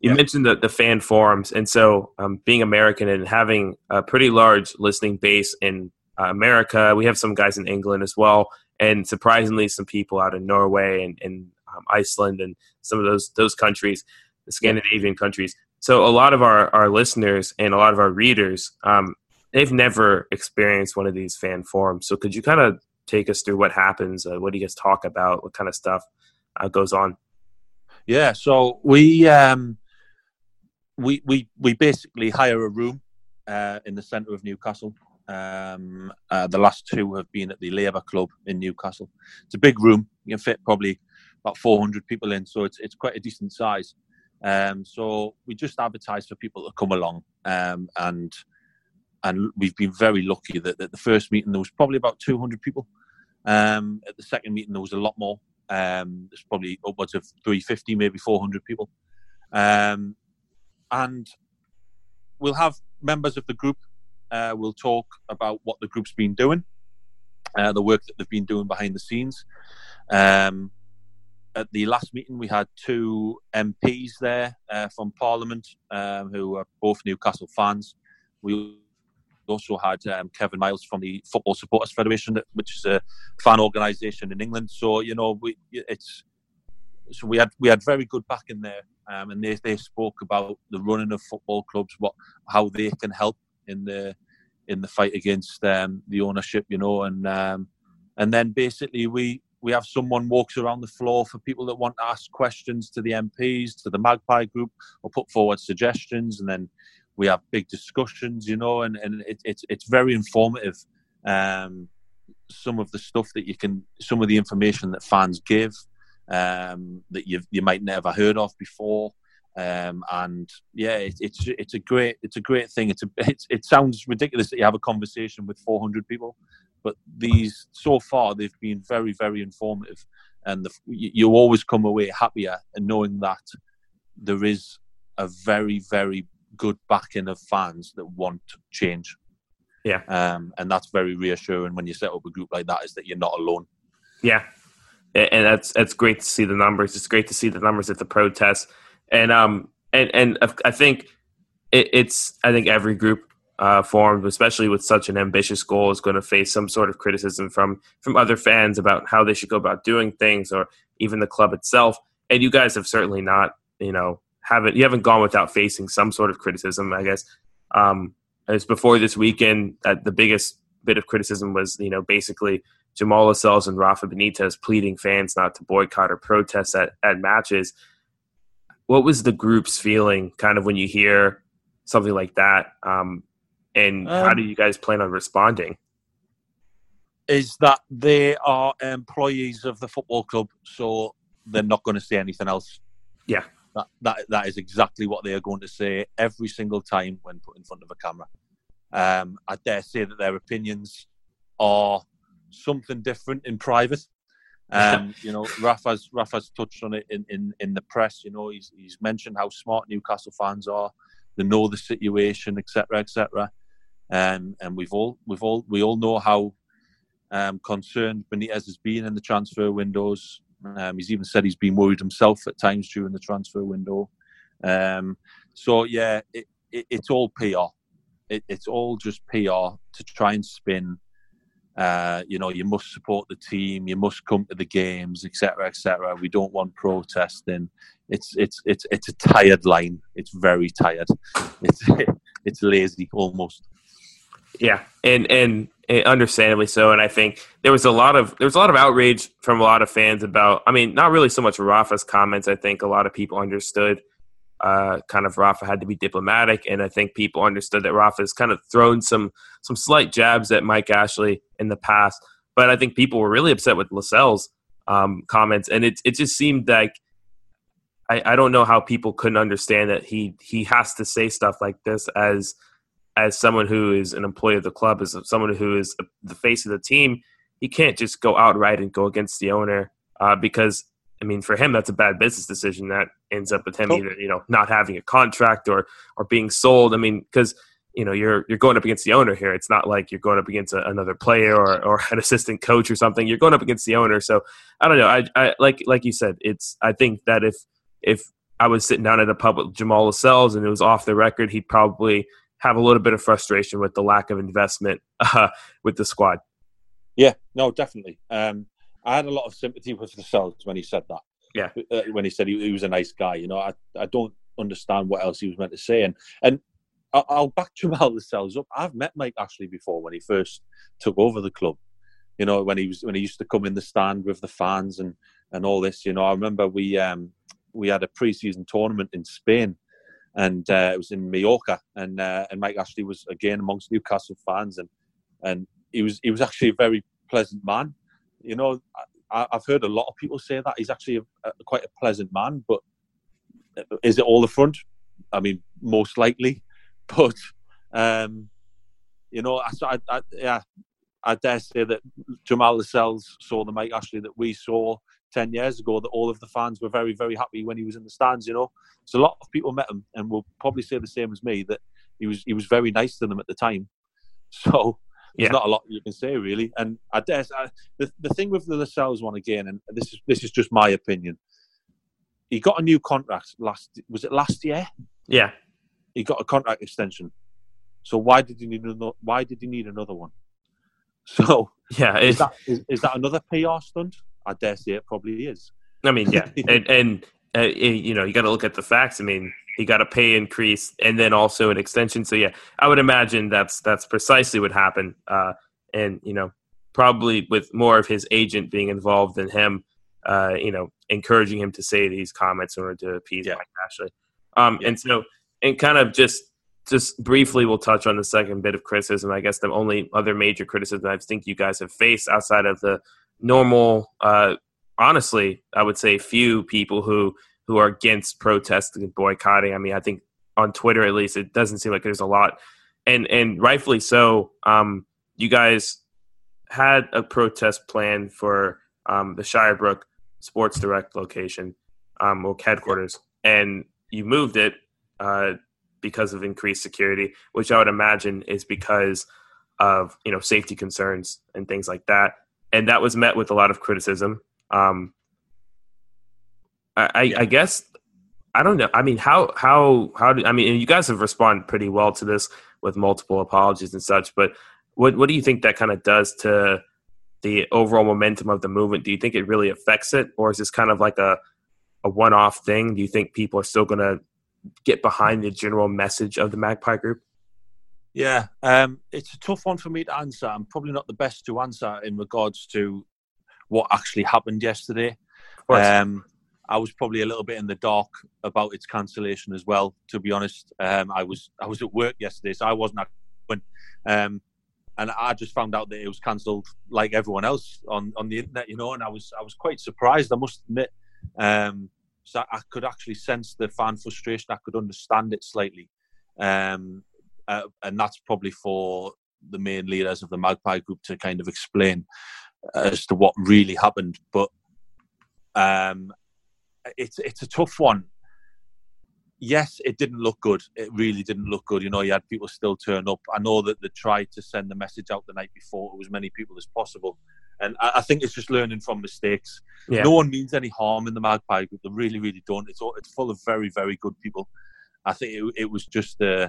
You Yeah. mentioned the, the fan forums, and so um, being American and having a pretty large listening base in uh, America, we have some guys in England as well, and surprisingly, some people out in Norway and, and um, Iceland and some of those those countries, the Scandinavian countries. So a lot of our, our listeners and a lot of our readers, um, they've never experienced one of these fan forums. So could you kind of take us through what happens? Uh, what do you guys talk about? What kind of stuff uh, goes on? Yeah, so we um, we we we basically hire a room uh, in the centre of Newcastle. Um, uh, the last two have been at the Labour Club in Newcastle. It's a big room; you can fit probably about 400 people in, so it's it's quite a decent size. Um, so we just advertise for people to come along, um, and and we've been very lucky that, that the first meeting there was probably about 200 people. Um, at the second meeting there was a lot more. Um, there's probably upwards of 350, maybe 400 people. Um, and we'll have members of the group. Uh, we'll talk about what the group's been doing, uh, the work that they've been doing behind the scenes. Um, at the last meeting, we had two MPs there uh, from Parliament um, who are both Newcastle fans. We also had um, Kevin Miles from the Football Supporters Federation, which is a fan organisation in England. So you know, we it's so we had we had very good backing there, um, and they they spoke about the running of football clubs, what how they can help in the in the fight against um, the ownership, you know, and um, and then basically we we have someone walks around the floor for people that want to ask questions to the MPs, to the Magpie group, or put forward suggestions, and then we have big discussions, you know, and, and it, it's it's very informative. Um, some of the stuff that you can, some of the information that fans give um, that you you might never heard of before, um, and yeah, it, it's it's a great it's a great thing. It's a it's, it sounds ridiculous that you have a conversation with 400 people, but these so far they've been very very informative, and the, you, you always come away happier and knowing that there is a very very good backing of fans that want change. Yeah. Um, and that's very reassuring when you set up a group like that is that you're not alone. Yeah, and that's that's great to see the numbers. It's great to see the numbers at the protests, and um and and I think it, it's I think every group uh, formed, especially with such an ambitious goal, is going to face some sort of criticism from from other fans about how they should go about doing things, or even the club itself. And you guys have certainly not, you know, haven't you haven't gone without facing some sort of criticism. I guess um, as before this weekend, that the biggest bit of criticism was, you know, basically Jamal Lascelles and Rafa Benitez pleading fans not to boycott or protest at, at matches. What was the group's feeling kind of when you hear something like that? Um, and how Um, do you guys plan on responding? Is that they are employees of the football club, so they're not going to say anything else. Yeah. That, that that is exactly what they are going to say every single time when put in front of a camera. Um, I dare say that their opinions are something different in private. Um, you know, Rafa's Rafa's touched on it in, in, in the press. You know, he's he's mentioned how smart Newcastle fans are. They know the situation, etc., etc. Um, and we've all we've all we all know how um, concerned Benitez has been in the transfer windows. Um, he's even said he's been worried himself at times during the transfer window. Um, so yeah, it, it, it's all PR. It, it's all just PR to try and spin. Uh, you know, you must support the team. You must come to the games, etc., etc. We don't want protesting. It's it's it's it's a tired line. It's very tired. It's it's lazy almost. Yeah, and and understandably so. And I think there was a lot of there was a lot of outrage from a lot of fans about. I mean, not really so much Rafa's comments. I think a lot of people understood. Uh, kind of Rafa had to be diplomatic, and I think people understood that Rafa's kind of thrown some some slight jabs at Mike Ashley in the past. But I think people were really upset with Lascelles' um, comments, and it it just seemed like I, I don't know how people couldn't understand that he he has to say stuff like this as as someone who is an employee of the club, as someone who is the face of the team, he can't just go outright and go against the owner uh, because I mean, for him, that's a bad business decision that ends up with him either you know not having a contract or or being sold. I mean, because you know you're you're going up against the owner here. It's not like you're going up against a, another player or, or an assistant coach or something. You're going up against the owner. So I don't know. I, I like like you said, it's I think that if if I was sitting down at a pub with Jamal Lascelles and it was off the record, he'd probably have a little bit of frustration with the lack of investment uh, with the squad. Yeah, no, definitely. Um, I had a lot of sympathy with Lascelles when he said that. Yeah, uh, when he said he, he, was a nice guy, you know, I, I don't understand what else he was meant to say. And and I'll, I'll back Jamal Lascelles up. I've met Mike Ashley before when he first took over the club. You know, when he was when he used to come in the stand with the fans and and all this. You know, I remember we um we had a pre-season tournament in Spain and uh, it was in Mallorca, and uh, and Mike Ashley was again amongst Newcastle fans, and and he was he was actually a very pleasant man. You know, I, have heard a lot of people say that he's actually a, a, quite a pleasant man, but is it all the front? I mean, most likely, but um, you know, I, I, I yeah, I dare say that Jamal Lascelles saw the Mike Ashley that we saw 10 years ago that all of the fans were very, very happy when he was in the stands, you know. So a lot of people met him and will probably say the same as me that he was he was very nice to them at the time. So there's yeah. not a lot you can say really. And I dare say, the, the thing with the Lascelles one again, and this is this is just my opinion. He got a new contract last was it last year? Yeah. He got a contract extension. So why did he need another why did he need another one? So yeah, is that is, is that another PR stunt? I dare say it probably is. I mean, yeah, and, and uh, you know, you got to look at the facts. I mean, he got a pay increase and then also an extension. So yeah, I would imagine that's that's precisely what happened. Uh, and you know, probably with more of his agent being involved than him, uh, you know, encouraging him to say these comments in order to appease yeah. Mike Ashley. Um, yeah. And so, and kind of just just briefly, we'll touch on the second bit of criticism. I guess the only other major criticism I think you guys have faced outside of the normal, uh, honestly, I would say few people who who are against protesting and boycotting. I mean, I think on Twitter at least, it doesn't seem like there's a lot, and and rightfully so. Um, you guys had a protest plan for um, the Shirebrook Sports Direct location, um, or headquarters, and you moved it uh, because of increased security, which I would imagine is because of you know safety concerns and things like that and that was met with a lot of criticism. Um, I, yeah. I, guess I don't know. I mean, how how how do I mean? You guys have responded pretty well to this with multiple apologies and such. But what what do you think that kind of does to the overall momentum of the movement? Do you think it really affects it, or is this kind of like a a one off thing? Do you think people are still going to get behind the general message of the Magpie Group? Yeah, um, it's a tough one for me to answer. I'm probably not the best to answer in regards to what actually happened yesterday. Um, I was probably a little bit in the dark about its cancellation as well. To be honest, um, I was I was at work yesterday, so I wasn't going. Um, and I just found out that it was cancelled like everyone else on, on the internet, you know. And I was I was quite surprised. I must admit. Um, So I could actually sense the fan frustration. I could understand it slightly, um, uh, and that's probably for the main leaders of the Magpie Group to kind of explain as to what really happened. But um, it's it's a tough one. Yes, it didn't look good. It really didn't look good. You know, you had people still turn up. I know that they tried to send the message out the night before to as many people as possible. And I, I think it's just learning from mistakes. Yeah. No one means any harm in the Magpie group. They really, really don't. It's all, it's full of very, very good people. I think it, it was just uh,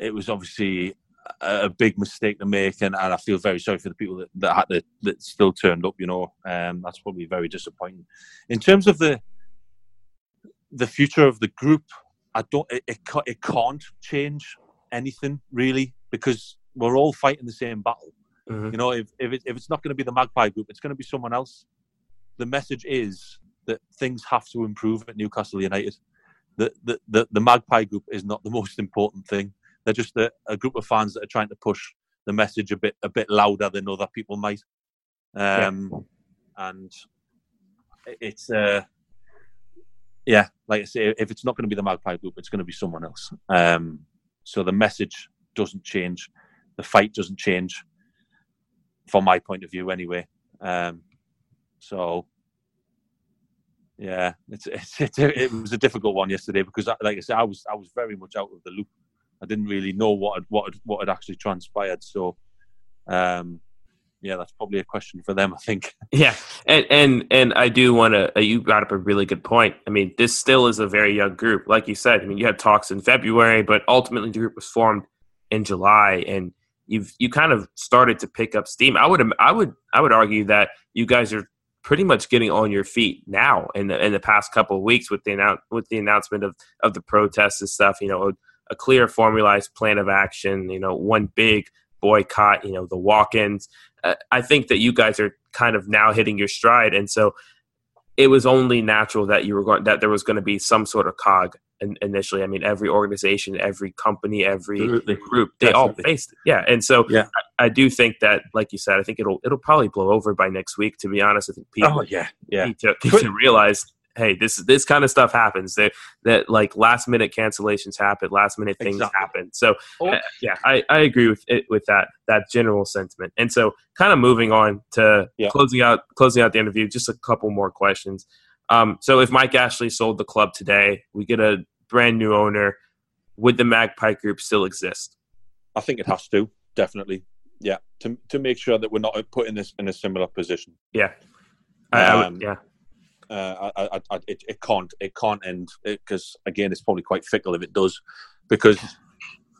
it was obviously a, a big mistake to make, and, and I feel very sorry for the people that, that had to, that still turned up. You know, um, that's probably very disappointing. In terms of the the future of the group, I don't. It, it, it can't change anything really because we're all fighting the same battle. Mhm. You know, if if, it, if it's not going to be the Magpie Group, it's going to be someone else. The message is that things have to improve at Newcastle United. The the the, the Magpie Group is not the most important thing. They're just a, a group of fans that are trying to push the message a bit a bit louder than other people might. Um, and it's uh, yeah, like I say, if it's not going to be the Magpie Group, it's going to be someone else. Um, so the message doesn't change, the fight doesn't change, from my point of view, anyway. Um, so yeah, it's, it's, it's it was a difficult one yesterday because, like I said, I was I was very much out of the loop. I didn't really know what had, what had, what had actually transpired. So um, yeah, that's probably a question for them, I think. Yeah, and and and I do want to. Uh, you brought up a really good point. I mean, this still is a very young group, like you said. I mean, you had talks in February, but ultimately the group was formed in July, and you've you kind of started to pick up steam. I would I would I would argue that you guys are pretty much getting on your feet now in the in the past couple of weeks with the annou- with the announcement of of the protests and stuff. You know, a, clear formalized plan of action. You know, one big boycott. You know, the walk-ins. Uh, I think that you guys are kind of now hitting your stride, and so it was only natural that you were going that there was going to be some sort of cog in, initially. I mean, every organization, every company, every Absolutely. group, they all faced it. Yeah, and so Yeah. I, I do think that, like you said, I think it'll it'll probably blow over by next week. To be honest, I think people Oh yeah, yeah. need to, need to realize, hey, this this kind of stuff happens. That that like last minute cancellations happen, last minute things Exactly. happen. So Oh. uh, yeah, I, I agree with it with that that general sentiment. And so, kind of moving on to Yeah. closing out closing out the interview, just a couple more questions. Um, so, if Mike Ashley sold the club today, we get a brand new owner. Would the Magpie Group still exist? I think it has to definitely. Yeah, to to make sure that we're not putting this in a similar position. Yeah, I, I would- Um, yeah, Uh, I, I, I, it, it can't it can't end because again, it's probably quite fickle if it does, because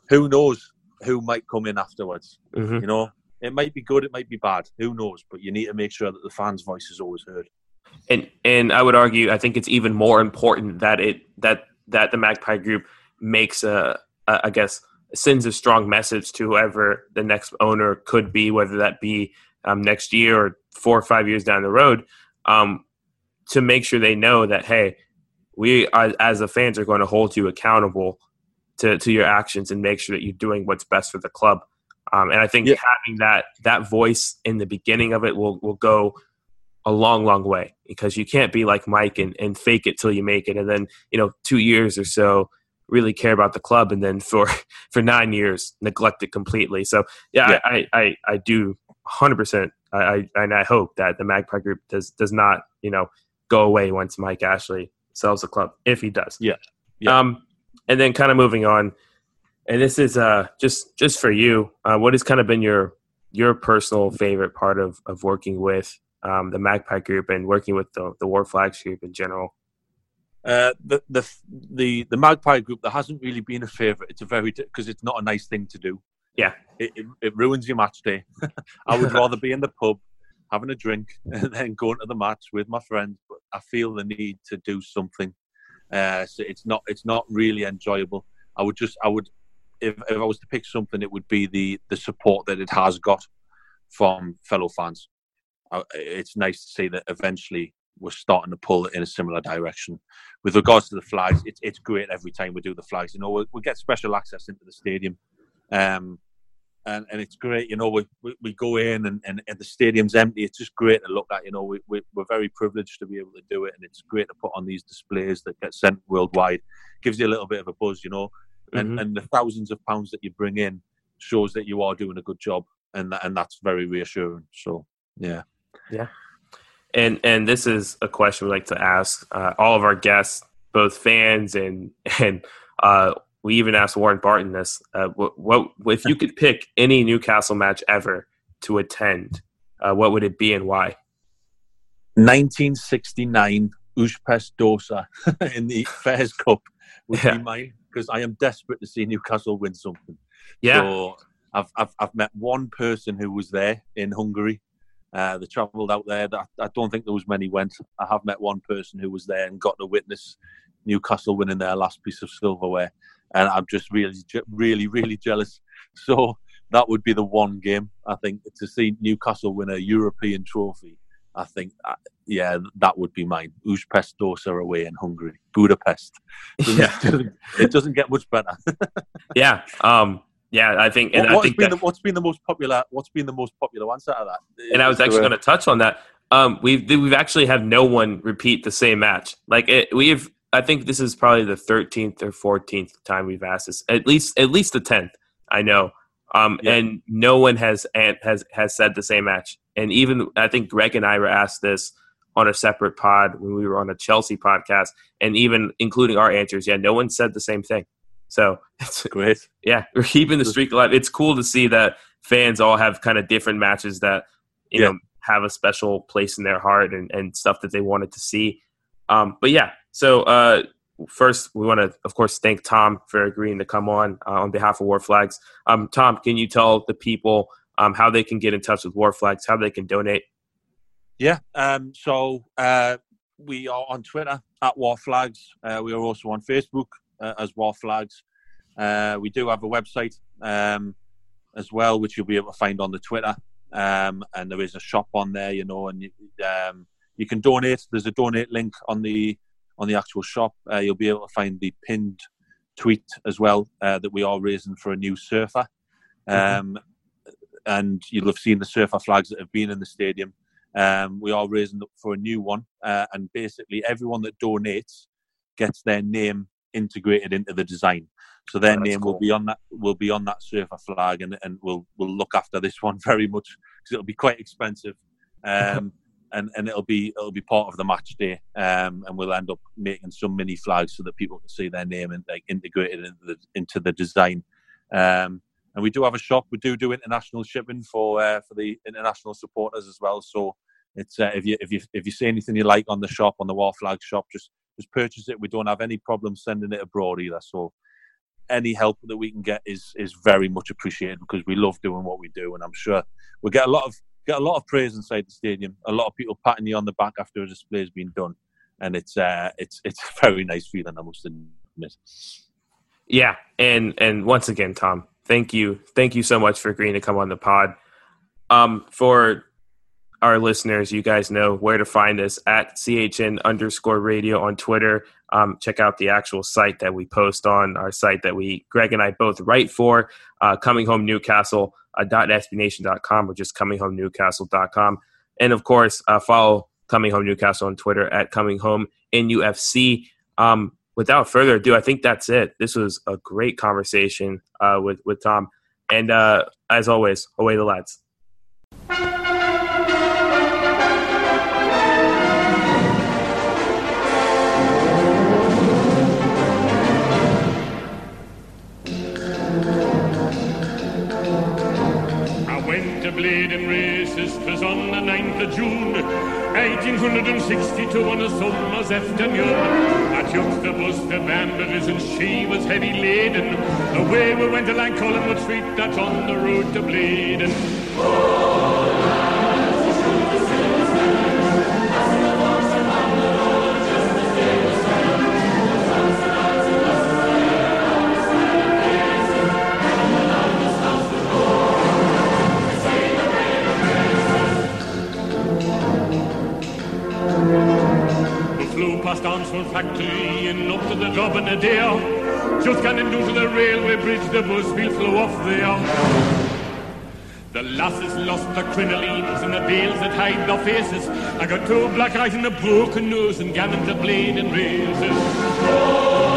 who knows who might come in afterwards. hmm You know, it might be good, it might be bad. Who knows? But you need to make sure that the fans' voice is always heard. and and I would argue I think it's even more important that it that that the Magpie Group makes a, a I guess sends a strong message to whoever the next owner could be, whether that be um, next year or four or five years down the road, um, to make sure they know that hey, we as, as the fans are going to hold you accountable to to your actions and make sure that you're doing what's best for the club. Um, and I think Yeah. having that that voice in the beginning of it will will go a long, long way because you can't be like Mike and, and fake it till you make it. And then, you know, two years or so really care about the club. And then for, for nine years, neglect it completely. So yeah, Yeah. I, I, I do hundred percent. I, I, and I hope that the Magpie group does, does not, you know, go away once Mike Ashley sells the club, if he does. Yeah. Yeah. Um, and then kind of moving on, and this is uh just just for you. Uh, what has kind of been your your personal favorite part of of working with um, the Magpie Group and working with the the Wor Flags Group in general? Uh, the the the the Magpie Group there hasn't really been a favourite. It's a very because it's not a nice thing to do. Yeah. it, it, it ruins your match day. I would rather be in the pub having a drink and then going to the match with my friends. But I feel the need to do something. Uh, so it's not it's not really enjoyable. I would just I would if if I was to pick something, it would be the the support that it has got from fellow fans. Uh, It's nice to see that eventually we're starting to pull in a similar direction. With regards to the flags, it's it's great every time we do the flags. You know, we, we get special access into the stadium. Um, and, and it's great. You know, we, we, we go in and, and, and, the stadium's empty. It's just great to look at. You know, we, we, we're very privileged to be able to do it, and it's great to put on these displays that get sent worldwide. Gives you a little bit of a buzz, you know, and, mm-hmm. and the thousands of pounds that you bring in shows that you are doing a good job, and and that's very reassuring. So, yeah, yeah. And and this is a question we like to ask uh, all of our guests, both fans and and uh, we even asked Warren Barton this: uh, what, what, if you could pick any Newcastle match ever to attend? Uh, what would it be and why? 1969 Ujpest Dozsa in the Fairs Cup would yeah. be mine because I am desperate to see Newcastle win something. Yeah. So I've, I've, I've met one person who was there in Hungary. Uh, they travelled out there. I, I don't think there was many went. I have met one person who was there and got to witness Newcastle winning their last piece of silverware and I'm just really, really, really jealous. So that would be the one game I think to see Newcastle win a European trophy. I think, uh, yeah, that would be mine. Ujpest Dozsa away in Hungary, Budapest. Yeah. it doesn't get much better. yeah, um, yeah, I think. And what, I think been that, the, what's been the most popular? What's been the most popular answer to that? And I was actually going to touch on that. Um, we've we've actually had no one repeat the same match. Like it, we've I think this is probably the 13th or 14th time we've asked this. At least at least the 10th. I know. Um, yeah. and no one has has has said the same match. And even I think Greg and I were asked this on a separate pod when we were on a Chelsea podcast, and even including our answers, yeah, no one said the same thing. So it's great. Yeah, we're keeping the streak alive. It's cool to see that fans all have kind of different matches that you yeah. know have a special place in their heart and, and stuff that they wanted to see. Um, but yeah, so uh, first we want to, of course, thank Tom for agreeing to come on uh, on behalf of Wor Flags. Um, Tom, can you tell the people um, how they can get in touch with Wor Flags, how they can donate? Yeah. Um, so uh, we are on Twitter at Wor Flags. Uh, we are also on Facebook uh, as Wor Flags. Uh, we do have a website um, as well, which you'll be able to find on the Twitter. Um, and there is a shop on there, you know, and um, you can donate. There's a donate link on the on the actual shop. Uh, you'll be able to find the pinned tweet as well uh, that we are raising for a new surfer. Mm-hmm. Um, and you'll have seen the surfer flags that have been in the stadium. Um, we are raising up for a new one, uh, and basically everyone that donates gets their name integrated into the design. So their oh, name cool. will be on that will be on that surfer flag, and and we'll we'll look after this one very much because it'll be quite expensive. Um, and, and it'll be it'll be part of the match day, um, and we'll end up making some mini flags so that people can see their name and like integrated into the into the design. Um, and we do have a shop. We do do international shipping for uh, for the international supporters as well. So it's uh, if you if you if you see anything you like on the shop on the Wor Flag shop, just just purchase it. We don't have any problem sending it abroad either. So any help that we can get is is very much appreciated because we love doing what we do, and I'm sure we get a lot of get a lot of praise inside the stadium. A lot of people patting you on the back after a display has been done, and it's uh, it's it's a very nice feeling. I must admit. Yeah, and and once again, Tom, thank you, thank you so much for agreeing to come on the pod. Um, for our listeners, you guys know where to find us at CHN underscore radio on Twitter. Um, check out the actual site that we post on our site that we, Greg and I both write for, uh, Coming Home Newcastle uh, .sbnation.com or just cominghomenewcastle.com. And of course, uh, follow Coming Home Newcastle on Twitter at Coming Home NFC. Um, without further ado, I think that's it. This was a great conversation uh, with with Tom, and uh, as always, away the lads. 1862 on a summer's afternoon. At took the bus, the Balmbra's, and she was heavy laden. Away we went along Collingwood Street, that's on the road to Blaydon. Oh, past Armstrong factory and up to the job in a day. Just getting down to the railway bridge, the bus will flow off there. The lasses lost their crinolines and the veils that hide their faces. I got two black eyes and a broken nose and gallons of blade and razors.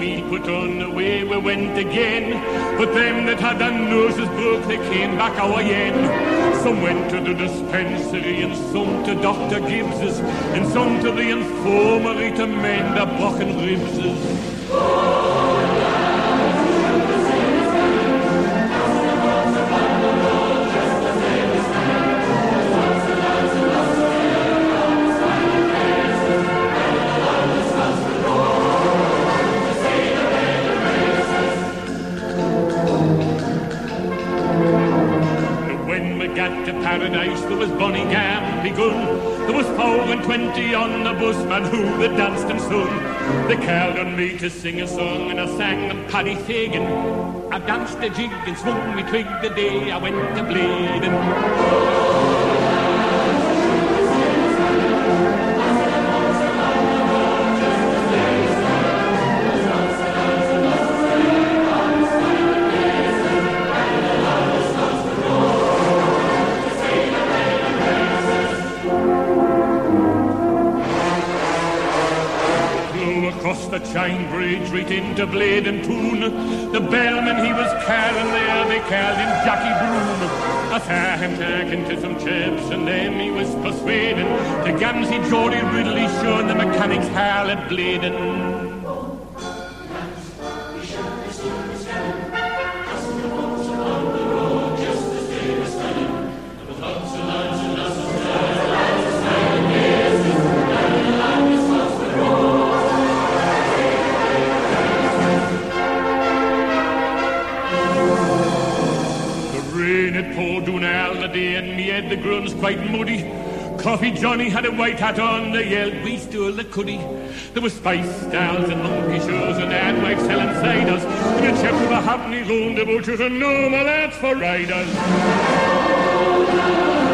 Wheel put on, away we went again. But them that had their noses broke, they came back our yen. Some went to the dispensary, and some to Dr. Gibbs's, and some to the infirmary to mend their broken ribses. Paradise there was Bonnie Gam begun. There was four and twenty on the bus, man who that danced and sung. They called on me to sing a song, and I sang them Paddy Fagan. I danced a jig and swung me twig the day I went to Blaydon. Into Blaydon Toon. The bellman he was carrying there, they called him Jackie Broon. I saw him talking to some chaps, and then he was persuading to Gamsey Geordie Ridley, sure the mechanics harlot Blaydon. Johnny had a white hat on, they yelled, we stole the cuddy. There were spice dolls and monkey shows and ad wives selling ciders. And the chaps were happily loaned about and no normal lads for riders.